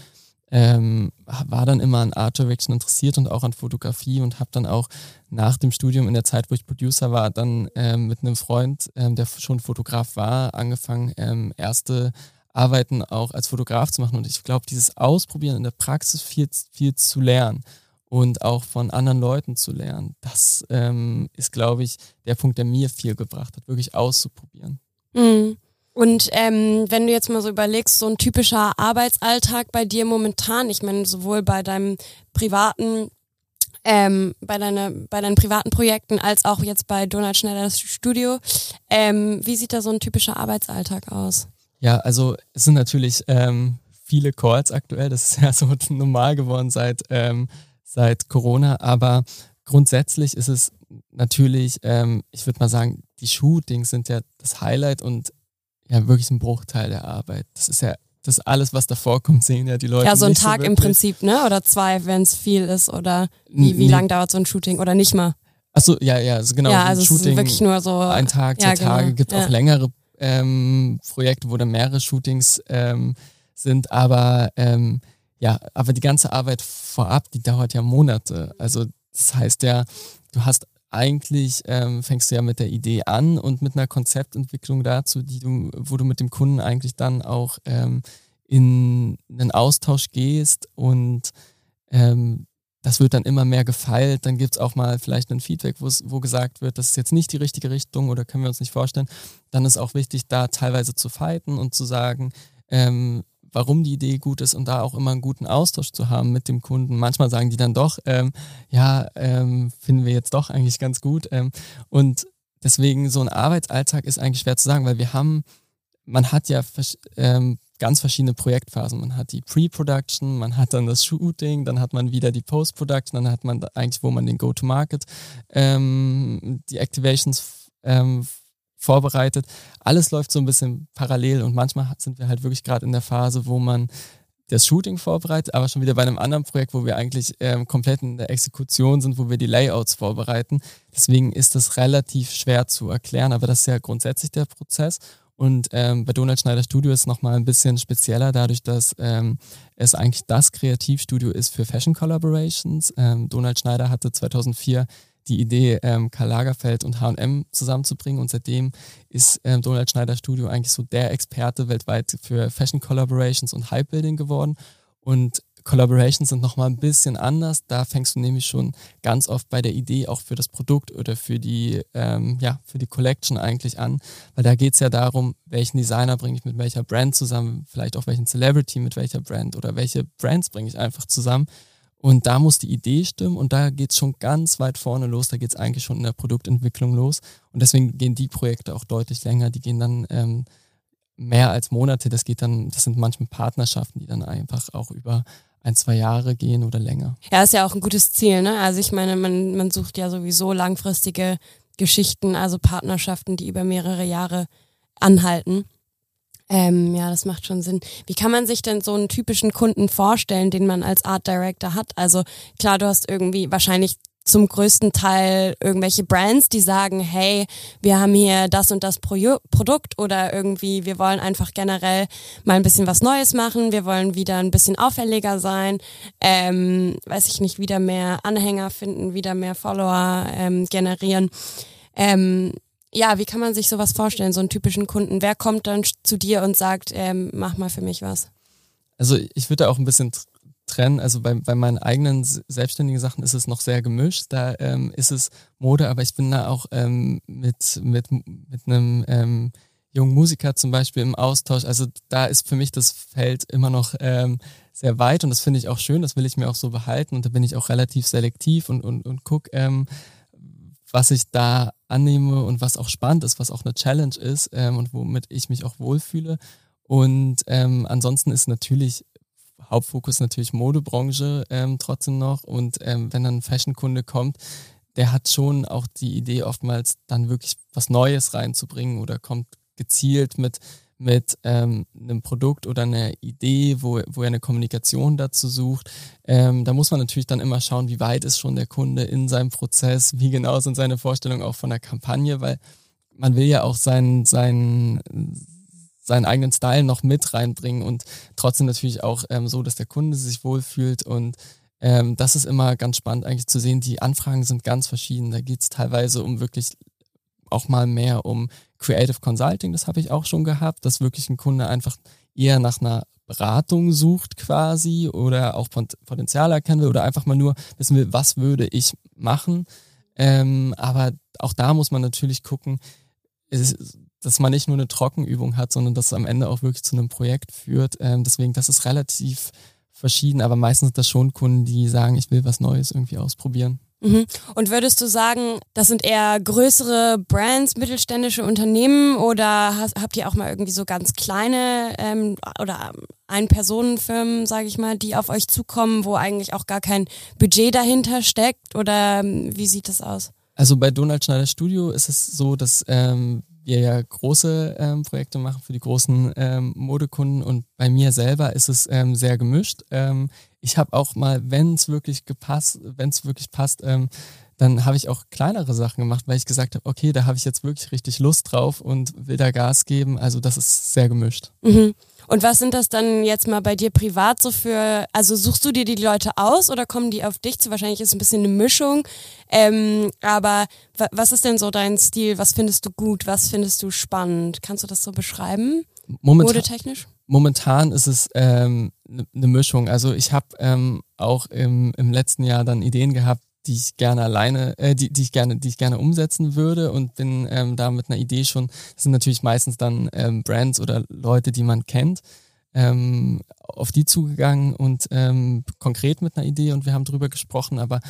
ähm, war dann immer an Art Direction interessiert und auch an Fotografie und habe dann auch nach dem Studium in der Zeit, wo ich Producer war, dann ähm, mit einem Freund, ähm, der schon Fotograf war, angefangen, ähm, erste Arbeiten auch als Fotograf zu machen. Und ich glaube, dieses Ausprobieren in der Praxis viel, viel zu lernen und auch von anderen Leuten zu lernen. Das ähm, ist, glaube ich, der Punkt, der mir viel gebracht hat, wirklich auszuprobieren. Mhm. Und ähm, wenn du jetzt mal so überlegst, so ein typischer Arbeitsalltag bei dir momentan, ich meine sowohl bei deinem privaten ähm, bei, deine, bei deinen privaten Projekten als auch jetzt bei Donald Schneider Studio. Ähm, wie sieht da so ein typischer Arbeitsalltag aus? Ja, also es sind natürlich ähm, viele Calls aktuell. Das ist ja so normal geworden seit ähm, seit Corona, aber grundsätzlich ist es natürlich, ähm, ich würde mal sagen, die Shootings sind ja das Highlight und ja wirklich ein Bruchteil der Arbeit. Das ist ja das alles, was davor kommt, sehen ja die Leute. Ja, so ein Tag so im Prinzip, ne? Oder zwei, wenn es viel ist, oder wie, wie nee. lang dauert so ein Shooting oder nicht mal? Achso, ja, ja, also genau. Ja, also Shooting, es ist wirklich nur so. Ein Tag, zwei ja, Tage, genau. gibt ja. auch längere ähm, Projekte, wo dann mehrere Shootings ähm, sind, aber ähm, ja, aber die ganze Arbeit vorab, die dauert ja Monate. Also das heißt ja, du hast eigentlich ähm, fängst du ja mit der Idee an und mit einer Konzeptentwicklung dazu, die du, wo du mit dem Kunden eigentlich dann auch ähm, in einen Austausch gehst und ähm, das wird dann immer mehr gefeilt. Dann gibt es auch mal vielleicht ein Feedback, wo gesagt wird, das ist jetzt nicht die richtige Richtung oder können wir uns nicht vorstellen. Dann ist auch wichtig, da teilweise zu fighten und zu sagen, ähm, warum die Idee gut ist und da auch immer einen guten Austausch zu haben mit dem Kunden. Manchmal sagen die dann doch, ähm, ja, ähm, finden wir jetzt doch eigentlich ganz gut. Ähm, und deswegen so ein Arbeitsalltag ist eigentlich schwer zu sagen, weil wir haben, man hat ja ähm, ganz verschiedene Projektphasen. Man hat die Pre-Production, man hat dann das Shooting, dann hat man wieder die Post-Production, dann hat man eigentlich, wo man den Go-to-Market, ähm, die Activations ähm, vorbereitet. Alles läuft so ein bisschen parallel und manchmal sind wir halt wirklich gerade in der Phase, wo man das Shooting vorbereitet, aber schon wieder bei einem anderen Projekt, wo wir eigentlich ähm, komplett in der Exekution sind, wo wir die Layouts vorbereiten. Deswegen ist das relativ schwer zu erklären, aber das ist ja grundsätzlich der Prozess. Und ähm, bei Donald Schneider Studio ist es nochmal ein bisschen spezieller, dadurch, dass ähm, es eigentlich das Kreativstudio ist für Fashion Collaborations. Ähm, Donald Schneider hatte 2004 die Idee, ähm, Karl Lagerfeld und H&M zusammenzubringen. Und seitdem ist ähm, Donald Schneider Studio eigentlich so der Experte weltweit für Fashion Collaborations und Hype Building geworden. Und Collaborations sind nochmal ein bisschen anders. Da fängst du nämlich schon ganz oft bei der Idee auch für das Produkt oder für die, ähm, ja, für die Collection eigentlich an. Weil da geht es ja darum, welchen Designer bringe ich mit welcher Brand zusammen, vielleicht auch welchen Celebrity mit welcher Brand oder welche Brands bringe ich einfach zusammen. Und da muss die Idee stimmen und da geht es schon ganz weit vorne los, da geht es eigentlich schon in der Produktentwicklung los. Und deswegen gehen die Projekte auch deutlich länger, die gehen dann ähm, mehr als Monate, das geht dann, das sind manchmal Partnerschaften, die dann einfach auch über ein, zwei Jahre gehen oder länger. Ja, ist ja auch ein gutes Ziel, ne? Also ich meine, man, man sucht ja sowieso langfristige Geschichten, also Partnerschaften, die über mehrere Jahre anhalten. Ähm, ja, das macht schon Sinn. Wie kann man sich denn so einen typischen Kunden vorstellen, den man als Art Director hat? Also klar, du hast irgendwie wahrscheinlich zum größten Teil irgendwelche Brands, die sagen, hey, wir haben hier das und das Pro Produkt oder irgendwie, wir wollen einfach generell mal ein bisschen was Neues machen, wir wollen wieder ein bisschen auffälliger sein, ähm, weiß ich nicht, wieder mehr Anhänger finden, wieder mehr Follower ähm, generieren. Ähm, ja, wie kann man sich sowas vorstellen, so einen typischen Kunden? Wer kommt dann zu dir und sagt, ähm, mach mal für mich was? Also ich würde da auch ein bisschen trennen. Also bei, bei meinen eigenen selbstständigen Sachen ist es noch sehr gemischt. Da ähm, ist es Mode, aber ich bin da auch ähm, mit, mit, mit einem ähm, jungen Musiker zum Beispiel im Austausch. Also da ist für mich das Feld immer noch ähm, sehr weit und das finde ich auch schön. Das will ich mir auch so behalten und da bin ich auch relativ selektiv und, und, und guck, ähm, was ich da annehme und was auch spannend ist, was auch eine Challenge ist ähm, und womit ich mich auch wohlfühle. Und ähm, ansonsten ist natürlich Hauptfokus natürlich Modebranche ähm, trotzdem noch. Und ähm, wenn dann ein Fashion-Kunde kommt, der hat schon auch die Idee oftmals dann wirklich was Neues reinzubringen oder kommt gezielt mit, mit ähm, einem Produkt oder einer Idee, wo, wo er eine Kommunikation dazu sucht. Ähm, da muss man natürlich dann immer schauen, wie weit ist schon der Kunde in seinem Prozess, wie genau sind seine Vorstellungen auch von der Kampagne, weil man will ja auch sein, sein seinen eigenen Style noch mit reinbringen und trotzdem natürlich auch ähm, so, dass der Kunde sich wohlfühlt und ähm, das ist immer ganz spannend eigentlich zu sehen. Die Anfragen sind ganz verschieden. Da geht es teilweise um wirklich auch mal mehr um Creative Consulting, das habe ich auch schon gehabt, dass wirklich ein Kunde einfach eher nach einer Beratung sucht quasi oder auch Potenzial erkennen will oder einfach mal nur wissen will, was würde ich machen. Ähm, aber auch da muss man natürlich gucken, ist, dass man nicht nur eine Trockenübung hat, sondern dass es am Ende auch wirklich zu einem Projekt führt. Ähm, deswegen, das ist relativ verschieden, aber meistens sind das schon Kunden, die sagen, ich will was Neues irgendwie ausprobieren. Mhm. Und würdest du sagen, das sind eher größere Brands, mittelständische Unternehmen oder hast, habt ihr auch mal irgendwie so ganz kleine ähm, oder Ein-Personen-Firmen, sage ich mal, die auf euch zukommen, wo eigentlich auch gar kein Budget dahinter steckt oder ähm, wie sieht das aus? Also bei Donald Schneider Studio ist es so, dass ähm, wir ja große ähm, Projekte machen für die großen ähm, Modekunden und bei mir selber ist es ähm, sehr gemischt. Ich habe auch mal, wenn es wirklich gepasst, wenn es wirklich passt, ähm, dann habe ich auch kleinere Sachen gemacht, weil ich gesagt habe, okay, da habe ich jetzt wirklich richtig Lust drauf und will da Gas geben. Also das ist sehr gemischt. Mhm. Und was sind das dann jetzt mal bei dir privat so für, also suchst du dir die Leute aus oder kommen die auf dich zu? Wahrscheinlich ist es ein bisschen eine Mischung. Ähm, aber was ist denn so dein Stil? Was findest du gut? Was findest du spannend? Kannst du das so beschreiben? Momentan, Modetechnisch? Momentan ist es ähm, eine ne Mischung. Also ich habe ähm, auch im, im letzten Jahr dann Ideen gehabt, die ich gerne alleine, äh, die, die ich gerne, die ich gerne umsetzen würde und bin ähm, da mit einer Idee schon, das sind natürlich meistens dann ähm, Brands oder Leute, die man kennt, ähm, auf die zugegangen und ähm, konkret mit einer Idee und wir haben drüber gesprochen, aber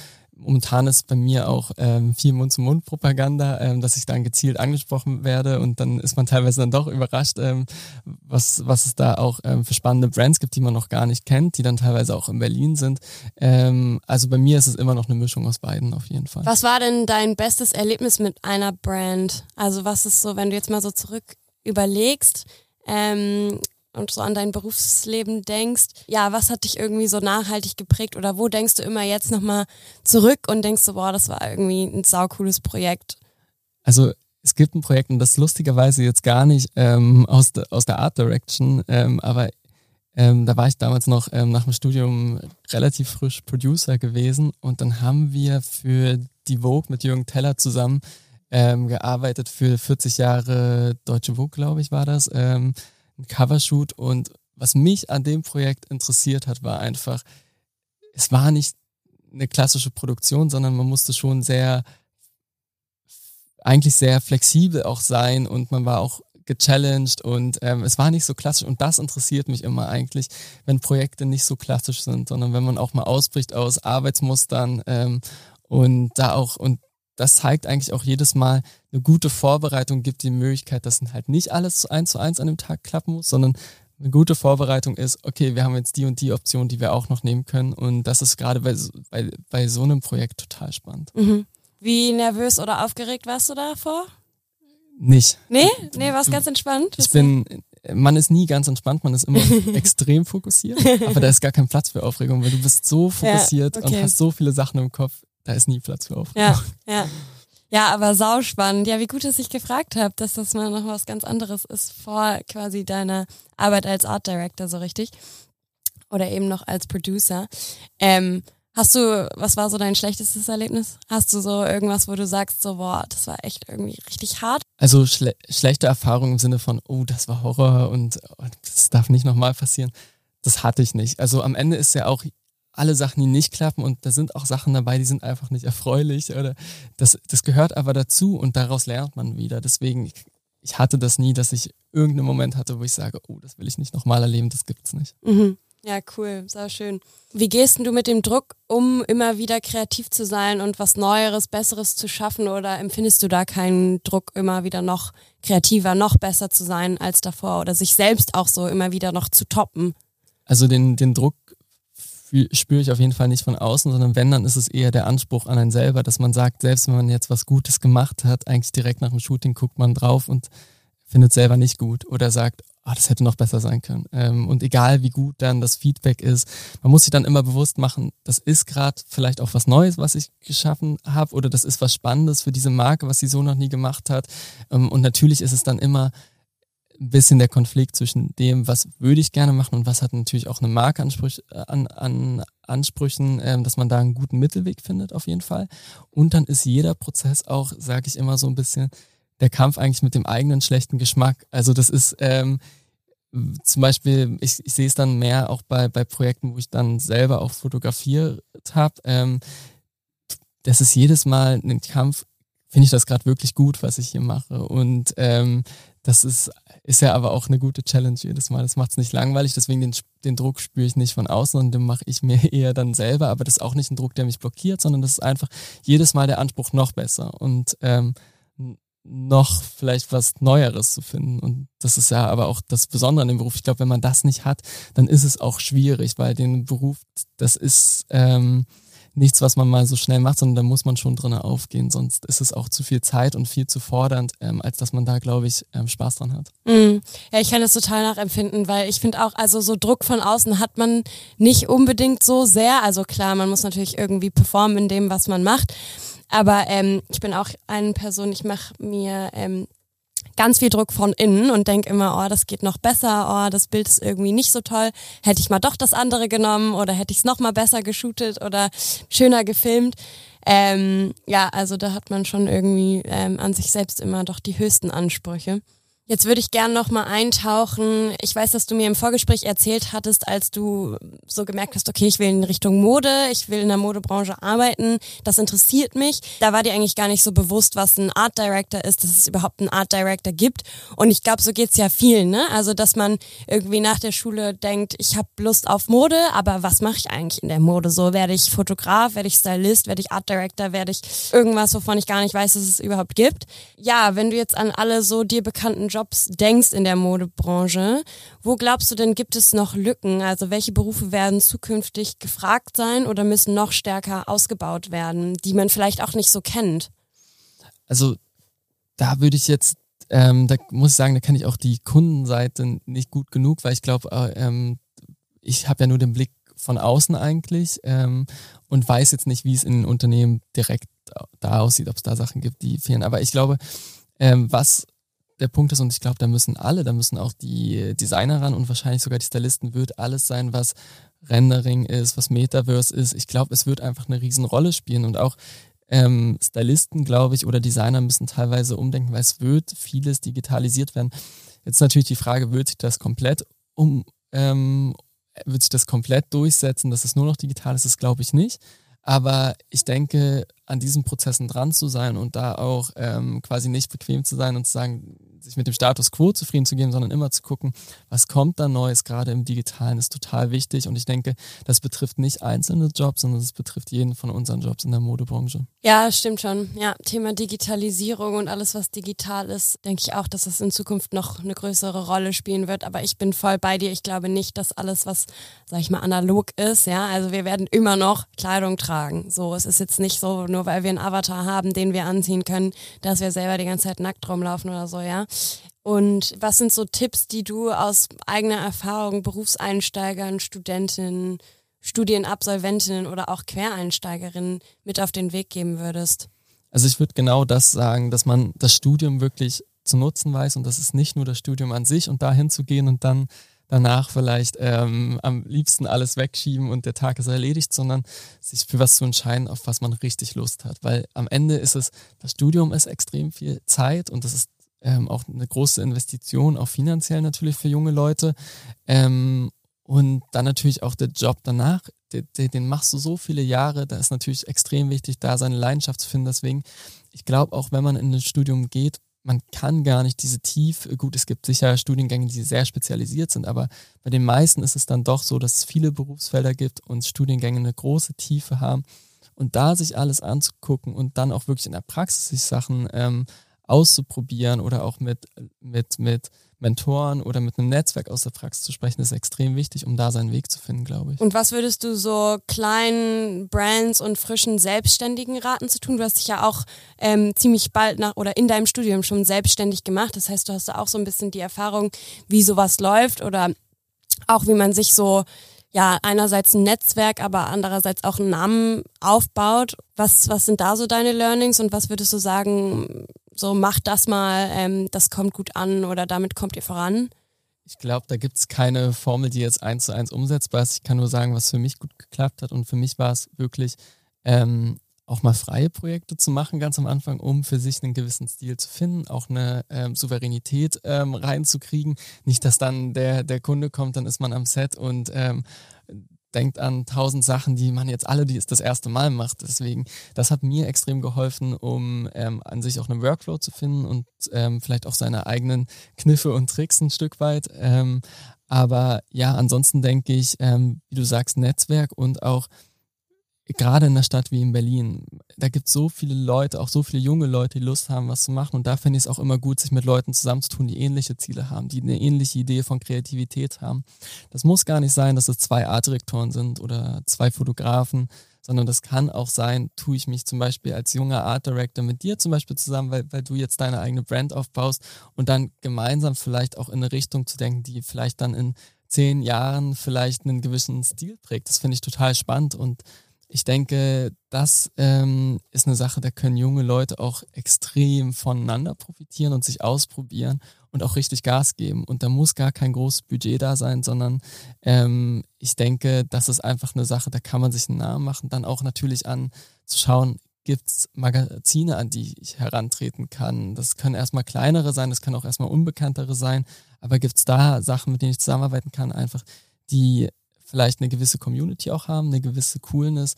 momentan ist bei mir auch ähm, viel Mund-zu-Mund-Propaganda, ähm, dass ich dann gezielt angesprochen werde und dann ist man teilweise dann doch überrascht, ähm, was, was es da auch ähm, für spannende Brands gibt, die man noch gar nicht kennt, die dann teilweise auch in Berlin sind. Ähm, also bei mir ist es immer noch eine Mischung aus beiden auf jeden Fall. Was war denn dein bestes Erlebnis mit einer Brand? Also was ist so, wenn du jetzt mal so zurück überlegst, ähm, und so an dein Berufsleben denkst, ja, was hat dich irgendwie so nachhaltig geprägt oder wo denkst du immer jetzt nochmal zurück und denkst so, boah, das war irgendwie ein saucooles Projekt? Also es gibt ein Projekt und das lustigerweise jetzt gar nicht ähm, aus, de, aus der Art Direction, ähm, aber ähm, da war ich damals noch ähm, nach dem Studium relativ frisch Producer gewesen und dann haben wir für die Vogue mit Jürgen Teller zusammen ähm, gearbeitet für 40 Jahre Deutsche Vogue, glaube ich, war das. Ein Covershoot und was mich an dem Projekt interessiert hat, war einfach, es war nicht eine klassische Produktion, sondern man musste schon sehr, eigentlich sehr flexibel auch sein und man war auch gechallenged und ähm, es war nicht so klassisch und das interessiert mich immer eigentlich, wenn Projekte nicht so klassisch sind, sondern wenn man auch mal ausbricht aus Arbeitsmustern ähm, und da auch und das zeigt eigentlich auch jedes Mal, eine gute Vorbereitung gibt die Möglichkeit, dass halt nicht alles eins zu eins an dem Tag klappen muss, sondern eine gute Vorbereitung ist, okay, wir haben jetzt die und die Option, die wir auch noch nehmen können. Und das ist gerade bei, bei, bei so einem Projekt total spannend. Mhm. Wie nervös oder aufgeregt warst du davor? Nicht. Nee? Nee, war es ganz entspannt? Ich bin, man ist nie ganz entspannt, man ist immer extrem fokussiert, aber da ist gar kein Platz für Aufregung, weil du bist so fokussiert ja, okay. und hast so viele Sachen im Kopf da ist nie Platz für Aufregung. Ja, ja. Ja, aber sauspannend. Ja, wie gut, dass ich gefragt habe, dass das mal noch was ganz anderes ist vor quasi deiner Arbeit als Art Director, so richtig. Oder eben noch als Producer. Ähm, hast du, was war so dein schlechtestes Erlebnis? Hast du so irgendwas, wo du sagst, so, boah, das war echt irgendwie richtig hart? Also schle schlechte Erfahrungen im Sinne von, oh, das war Horror und oh, das darf nicht nochmal passieren. Das hatte ich nicht. Also am Ende ist ja auch alle Sachen, die nicht klappen und da sind auch Sachen dabei, die sind einfach nicht erfreulich oder das, das gehört aber dazu und daraus lernt man wieder. Deswegen, ich, hatte das nie, dass ich irgendeinen Moment hatte, wo ich sage, oh, das will ich nicht nochmal erleben, das gibt's nicht. Mhm. Ja, cool, sehr schön. Wie gehst du mit dem Druck um, immer wieder kreativ zu sein und was Neueres, Besseres zu schaffen oder empfindest du da keinen Druck, immer wieder noch kreativer, noch besser zu sein als davor oder sich selbst auch so immer wieder noch zu toppen? Also den, den Druck spüre ich auf jeden Fall nicht von außen, sondern wenn, dann ist es eher der Anspruch an einen selber, dass man sagt, selbst wenn man jetzt was Gutes gemacht hat, eigentlich direkt nach dem Shooting guckt man drauf und findet selber nicht gut oder sagt, oh, das hätte noch besser sein können. Ähm, und egal wie gut dann das Feedback ist, man muss sich dann immer bewusst machen, das ist gerade vielleicht auch was Neues, was ich geschaffen habe oder das ist was Spannendes für diese Marke, was sie so noch nie gemacht hat. Ähm, und natürlich ist es dann immer ein bisschen der Konflikt zwischen dem, was würde ich gerne machen und was hat natürlich auch eine Marke äh, an, an Ansprüchen, ähm, dass man da einen guten Mittelweg findet auf jeden Fall. Und dann ist jeder Prozess auch, sage ich immer so ein bisschen, der Kampf eigentlich mit dem eigenen schlechten Geschmack. Also das ist ähm, zum Beispiel, ich, ich sehe es dann mehr auch bei, bei Projekten, wo ich dann selber auch fotografiert habe. Ähm, das ist jedes Mal ein Kampf, finde ich das gerade wirklich gut, was ich hier mache. Und ähm, das ist, ist ja aber auch eine gute Challenge jedes Mal. Das macht es nicht langweilig, deswegen den, den Druck spüre ich nicht von außen und den mache ich mir eher dann selber. Aber das ist auch nicht ein Druck, der mich blockiert, sondern das ist einfach jedes Mal der Anspruch noch besser und ähm, noch vielleicht was Neueres zu finden. Und das ist ja aber auch das Besondere an dem Beruf. Ich glaube, wenn man das nicht hat, dann ist es auch schwierig, weil den Beruf, das ist ähm, nichts, was man mal so schnell macht, sondern da muss man schon drin aufgehen. Sonst ist es auch zu viel Zeit und viel zu fordernd, ähm, als dass man da, glaube ich, ähm, Spaß dran hat. Mm. Ja, ich kann das total nachempfinden, weil ich finde auch, also so Druck von außen hat man nicht unbedingt so sehr. Also klar, man muss natürlich irgendwie performen in dem, was man macht. Aber ähm, ich bin auch eine Person, ich mache mir ähm, ganz viel Druck von innen und denke immer, oh, das geht noch besser, oh, das Bild ist irgendwie nicht so toll. Hätte ich mal doch das andere genommen oder hätte ich es noch mal besser geshootet oder schöner gefilmt. Ähm, ja, also da hat man schon irgendwie ähm, an sich selbst immer doch die höchsten Ansprüche. Jetzt würde ich gerne noch mal eintauchen. Ich weiß, dass du mir im Vorgespräch erzählt hattest, als du so gemerkt hast, okay, ich will in Richtung Mode, ich will in der Modebranche arbeiten, das interessiert mich. Da war dir eigentlich gar nicht so bewusst, was ein Art Director ist, dass es überhaupt einen Art Director gibt. Und ich glaube, so geht's ja vielen, ne? Also, dass man irgendwie nach der Schule denkt, ich habe Lust auf Mode, aber was mache ich eigentlich in der Mode? So werde ich Fotograf, werde ich Stylist, werde ich Art Director, werde ich irgendwas, wovon ich gar nicht weiß, dass es überhaupt gibt. Ja, wenn du jetzt an alle so dir bekannten Jobs Jobs denkst in der Modebranche, wo glaubst du denn, gibt es noch Lücken? Also welche Berufe werden zukünftig gefragt sein oder müssen noch stärker ausgebaut werden, die man vielleicht auch nicht so kennt? Also da würde ich jetzt, ähm, da muss ich sagen, da kenne ich auch die Kundenseite nicht gut genug, weil ich glaube, äh, ähm, ich habe ja nur den Blick von außen eigentlich ähm, und weiß jetzt nicht, wie es in Unternehmen direkt da aussieht, ob es da Sachen gibt, die fehlen. Aber ich glaube, ähm, was der Punkt ist, und ich glaube, da müssen alle, da müssen auch die Designer ran und wahrscheinlich sogar die Stylisten, wird alles sein, was Rendering ist, was Metaverse ist. Ich glaube, es wird einfach eine Riesenrolle spielen und auch ähm, Stylisten, glaube ich, oder Designer müssen teilweise umdenken, weil es wird vieles digitalisiert werden. Jetzt natürlich die Frage, wird sich das komplett um, ähm, wird sich das komplett durchsetzen, dass es nur noch digital ist, das glaube ich nicht. Aber ich denke, an diesen Prozessen dran zu sein und da auch ähm, quasi nicht bequem zu sein und zu sagen, sich mit dem Status quo zufrieden zu geben, sondern immer zu gucken, was kommt da Neues, gerade im Digitalen, ist total wichtig. Und ich denke, das betrifft nicht einzelne Jobs, sondern es betrifft jeden von unseren Jobs in der Modebranche. Ja, stimmt schon. Ja, Thema Digitalisierung und alles, was digital ist, denke ich auch, dass das in Zukunft noch eine größere Rolle spielen wird. Aber ich bin voll bei dir. Ich glaube nicht, dass alles, was, sag ich mal, analog ist, ja, also wir werden immer noch Kleidung tragen. So, es ist jetzt nicht so, nur weil wir einen Avatar haben, den wir anziehen können, dass wir selber die ganze Zeit nackt rumlaufen oder so, ja. Und was sind so Tipps, die du aus eigener Erfahrung Berufseinsteigern, Studentinnen Studienabsolventinnen oder auch Quereinsteigerinnen mit auf den Weg geben würdest? Also ich würde genau das sagen, dass man das Studium wirklich zu nutzen weiß und das ist nicht nur das Studium an sich und dahin zu gehen und dann danach vielleicht ähm, am liebsten alles wegschieben und der Tag ist erledigt, sondern sich für was zu entscheiden, auf was man richtig Lust hat. Weil am Ende ist es, das Studium ist extrem viel Zeit und das ist ähm, auch eine große Investition, auch finanziell natürlich für junge Leute. Ähm, und dann natürlich auch der Job danach, den, den machst du so viele Jahre, da ist natürlich extrem wichtig, da seine Leidenschaft zu finden. Deswegen, ich glaube, auch wenn man in ein Studium geht, man kann gar nicht diese Tiefe, gut, es gibt sicher Studiengänge, die sehr spezialisiert sind, aber bei den meisten ist es dann doch so, dass es viele Berufsfelder gibt und Studiengänge eine große Tiefe haben. Und da sich alles anzugucken und dann auch wirklich in der Praxis sich Sachen ähm, auszuprobieren oder auch mit, mit, mit Mentoren oder mit einem Netzwerk aus der Praxis zu sprechen, ist extrem wichtig, um da seinen Weg zu finden, glaube ich. Und was würdest du so kleinen Brands und frischen Selbstständigen raten zu tun? Du hast dich ja auch ähm, ziemlich bald nach oder in deinem Studium schon selbstständig gemacht. Das heißt, du hast da auch so ein bisschen die Erfahrung, wie sowas läuft oder auch wie man sich so ja einerseits ein Netzwerk, aber andererseits auch einen Namen aufbaut. Was was sind da so deine Learnings und was würdest du sagen? so macht das mal, ähm, das kommt gut an oder damit kommt ihr voran? Ich glaube, da gibt es keine Formel, die jetzt eins zu eins umsetzbar ist. Ich kann nur sagen, was für mich gut geklappt hat. Und für mich war es wirklich ähm, auch mal freie Projekte zu machen, ganz am Anfang, um für sich einen gewissen Stil zu finden, auch eine ähm, Souveränität ähm, reinzukriegen. Nicht, dass dann der, der Kunde kommt, dann ist man am Set und ähm, denkt an tausend Sachen, die man jetzt alle die es das erste Mal macht. Deswegen, das hat mir extrem geholfen, um ähm, an sich auch einen Workflow zu finden und ähm, vielleicht auch seine eigenen Kniffe und Tricks ein Stück weit. Ähm, aber ja, ansonsten denke ich, ähm, wie du sagst, Netzwerk und auch gerade in einer Stadt wie in Berlin, da gibt es so viele Leute, auch so viele junge Leute, die Lust haben, was zu machen. Und da finde ich es auch immer gut, sich mit Leuten zusammenzutun, die ähnliche Ziele haben, die eine ähnliche Idee von Kreativität haben. Das muss gar nicht sein, dass es zwei Artdirektoren sind oder zwei Fotografen, sondern das kann auch sein, tue ich mich zum Beispiel als junger Art Director mit dir zum Beispiel zusammen, weil, weil du jetzt deine eigene Brand aufbaust und dann gemeinsam vielleicht auch in eine Richtung zu denken, die vielleicht dann in zehn Jahren vielleicht einen gewissen Stil prägt. Das finde ich total spannend und ich denke, das ähm, ist eine Sache, da können junge Leute auch extrem voneinander profitieren und sich ausprobieren und auch richtig Gas geben. Und da muss gar kein großes Budget da sein, sondern ähm, ich denke, das ist einfach eine Sache, da kann man sich einen Namen machen. Dann auch natürlich an zu schauen, gibt es Magazine, an die ich herantreten kann. Das können erstmal kleinere sein, das können auch erstmal unbekanntere sein. Aber gibt es da Sachen, mit denen ich zusammenarbeiten kann, einfach die vielleicht eine gewisse Community auch haben, eine gewisse Coolness.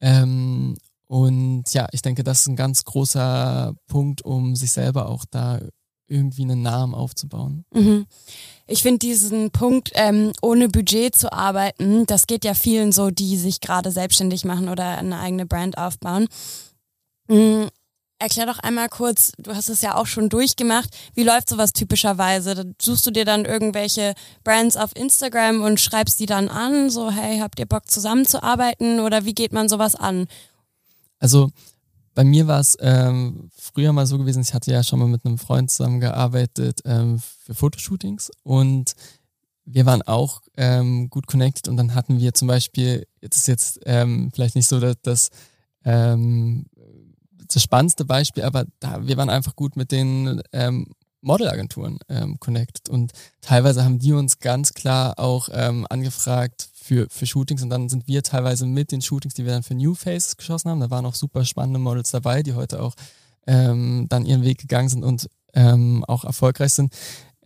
Ähm, und ja, ich denke, das ist ein ganz großer Punkt, um sich selber auch da irgendwie einen Namen aufzubauen. Mhm. Ich finde diesen Punkt, ähm, ohne Budget zu arbeiten, das geht ja vielen so, die sich gerade selbstständig machen oder eine eigene Brand aufbauen. Mhm. Erklär doch einmal kurz, du hast es ja auch schon durchgemacht. Wie läuft sowas typischerweise? Suchst du dir dann irgendwelche Brands auf Instagram und schreibst die dann an, so hey, habt ihr Bock zusammenzuarbeiten oder wie geht man sowas an? Also bei mir war es ähm, früher mal so gewesen, ich hatte ja schon mal mit einem Freund zusammengearbeitet ähm, für Fotoshootings und wir waren auch ähm, gut connected und dann hatten wir zum Beispiel, jetzt ist jetzt ähm, vielleicht nicht so, dass das ähm, das spannendste Beispiel, aber da, wir waren einfach gut mit den ähm, Modelagenturen ähm, connected. Und teilweise haben die uns ganz klar auch ähm, angefragt für, für Shootings. Und dann sind wir teilweise mit den Shootings, die wir dann für New Faces geschossen haben, da waren auch super spannende Models dabei, die heute auch ähm, dann ihren Weg gegangen sind und ähm, auch erfolgreich sind,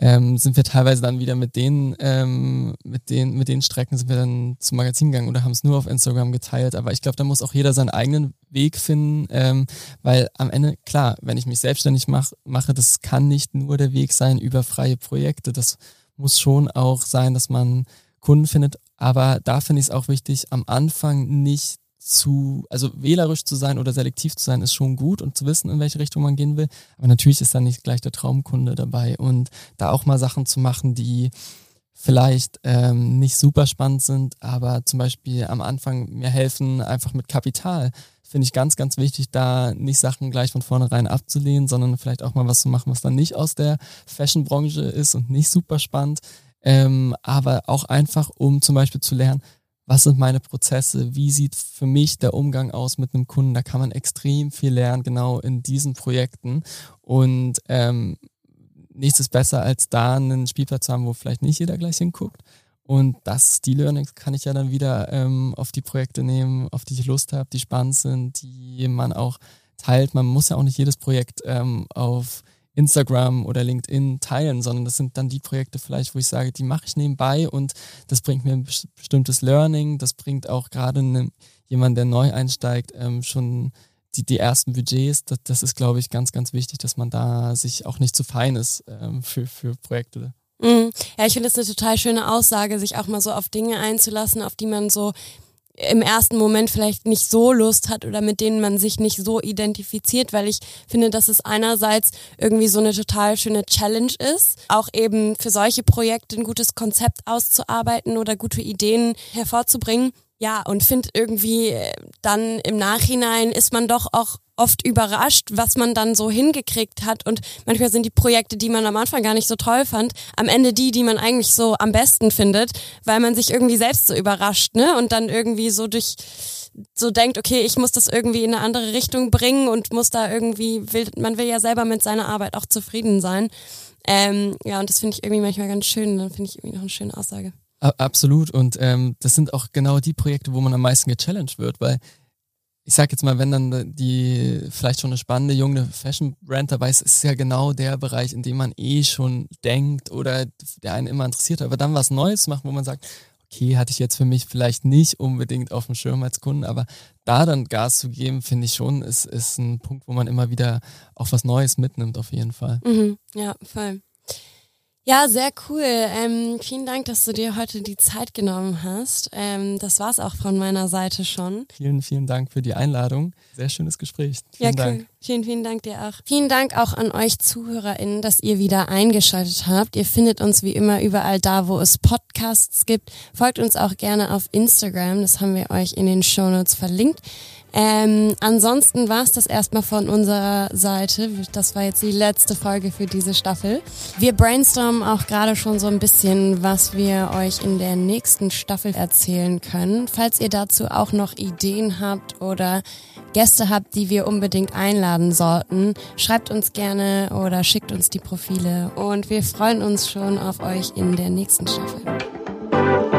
ähm, sind wir teilweise dann wieder mit den, ähm, mit den, mit den Strecken sind wir dann zum Magazin gegangen oder haben es nur auf Instagram geteilt. Aber ich glaube, da muss auch jeder seinen eigenen Weg finden, ähm, weil am Ende, klar, wenn ich mich selbstständig mach, mache, das kann nicht nur der Weg sein über freie Projekte. Das muss schon auch sein, dass man Kunden findet. Aber da finde ich es auch wichtig, am Anfang nicht zu, also wählerisch zu sein oder selektiv zu sein, ist schon gut und zu wissen, in welche Richtung man gehen will. Aber natürlich ist da nicht gleich der Traumkunde dabei und da auch mal Sachen zu machen, die vielleicht ähm, nicht super spannend sind, aber zum Beispiel am Anfang mir helfen, einfach mit Kapital. Finde ich ganz, ganz wichtig, da nicht Sachen gleich von vornherein abzulehnen, sondern vielleicht auch mal was zu machen, was dann nicht aus der Fashion-Branche ist und nicht super spannend. Ähm, aber auch einfach, um zum Beispiel zu lernen, was sind meine Prozesse, wie sieht für mich der Umgang aus mit einem Kunden. Da kann man extrem viel lernen, genau in diesen Projekten. Und ähm, nichts ist besser, als da einen Spielplatz zu haben, wo vielleicht nicht jeder gleich hinguckt. Und das, die Learnings kann ich ja dann wieder ähm, auf die Projekte nehmen, auf die ich Lust habe, die spannend sind, die man auch teilt. Man muss ja auch nicht jedes Projekt ähm, auf Instagram oder LinkedIn teilen, sondern das sind dann die Projekte vielleicht, wo ich sage, die mache ich nebenbei und das bringt mir ein bestimmtes Learning, das bringt auch gerade ne, jemand, der neu einsteigt, ähm, schon die, die ersten Budgets. Das, das ist, glaube ich, ganz, ganz wichtig, dass man da sich auch nicht zu fein ist ähm, für, für Projekte. Mhm. Ja, ich finde es eine total schöne Aussage, sich auch mal so auf Dinge einzulassen, auf die man so im ersten Moment vielleicht nicht so Lust hat oder mit denen man sich nicht so identifiziert, weil ich finde, dass es einerseits irgendwie so eine total schöne Challenge ist, auch eben für solche Projekte ein gutes Konzept auszuarbeiten oder gute Ideen hervorzubringen. Ja, und finde irgendwie äh, dann im Nachhinein ist man doch auch oft überrascht, was man dann so hingekriegt hat. Und manchmal sind die Projekte, die man am Anfang gar nicht so toll fand, am Ende die, die man eigentlich so am besten findet, weil man sich irgendwie selbst so überrascht, ne? Und dann irgendwie so durch so denkt, okay, ich muss das irgendwie in eine andere Richtung bringen und muss da irgendwie, will, man will ja selber mit seiner Arbeit auch zufrieden sein. Ähm, ja, und das finde ich irgendwie manchmal ganz schön. Dann finde ich irgendwie noch eine schöne Aussage. Absolut. Und ähm, das sind auch genau die Projekte, wo man am meisten gechallenged wird, weil ich sag jetzt mal, wenn dann die vielleicht schon eine spannende junge Fashion-Brand dabei ist, ist ja genau der Bereich, in dem man eh schon denkt oder der einen immer interessiert. Aber dann was Neues machen, wo man sagt, okay, hatte ich jetzt für mich vielleicht nicht unbedingt auf dem Schirm als Kunden, aber da dann Gas zu geben, finde ich schon, ist, ist ein Punkt, wo man immer wieder auch was Neues mitnimmt, auf jeden Fall. Mhm, ja, voll. Ja, sehr cool. Ähm, vielen Dank, dass du dir heute die Zeit genommen hast. Ähm, das war's auch von meiner Seite schon. Vielen, vielen Dank für die Einladung. Sehr schönes Gespräch. Vielen ja, cool. Dank. Vielen, vielen Dank dir auch. Vielen Dank auch an euch ZuhörerInnen, dass ihr wieder eingeschaltet habt. Ihr findet uns wie immer überall da, wo es Podcasts gibt. Folgt uns auch gerne auf Instagram. Das haben wir euch in den Shownotes verlinkt. Ähm, ansonsten war es das erstmal von unserer Seite. Das war jetzt die letzte Folge für diese Staffel. Wir brainstormen auch gerade schon so ein bisschen, was wir euch in der nächsten Staffel erzählen können. Falls ihr dazu auch noch Ideen habt oder Gäste habt, die wir unbedingt einladen sollten, schreibt uns gerne oder schickt uns die Profile und wir freuen uns schon auf euch in der nächsten Staffel.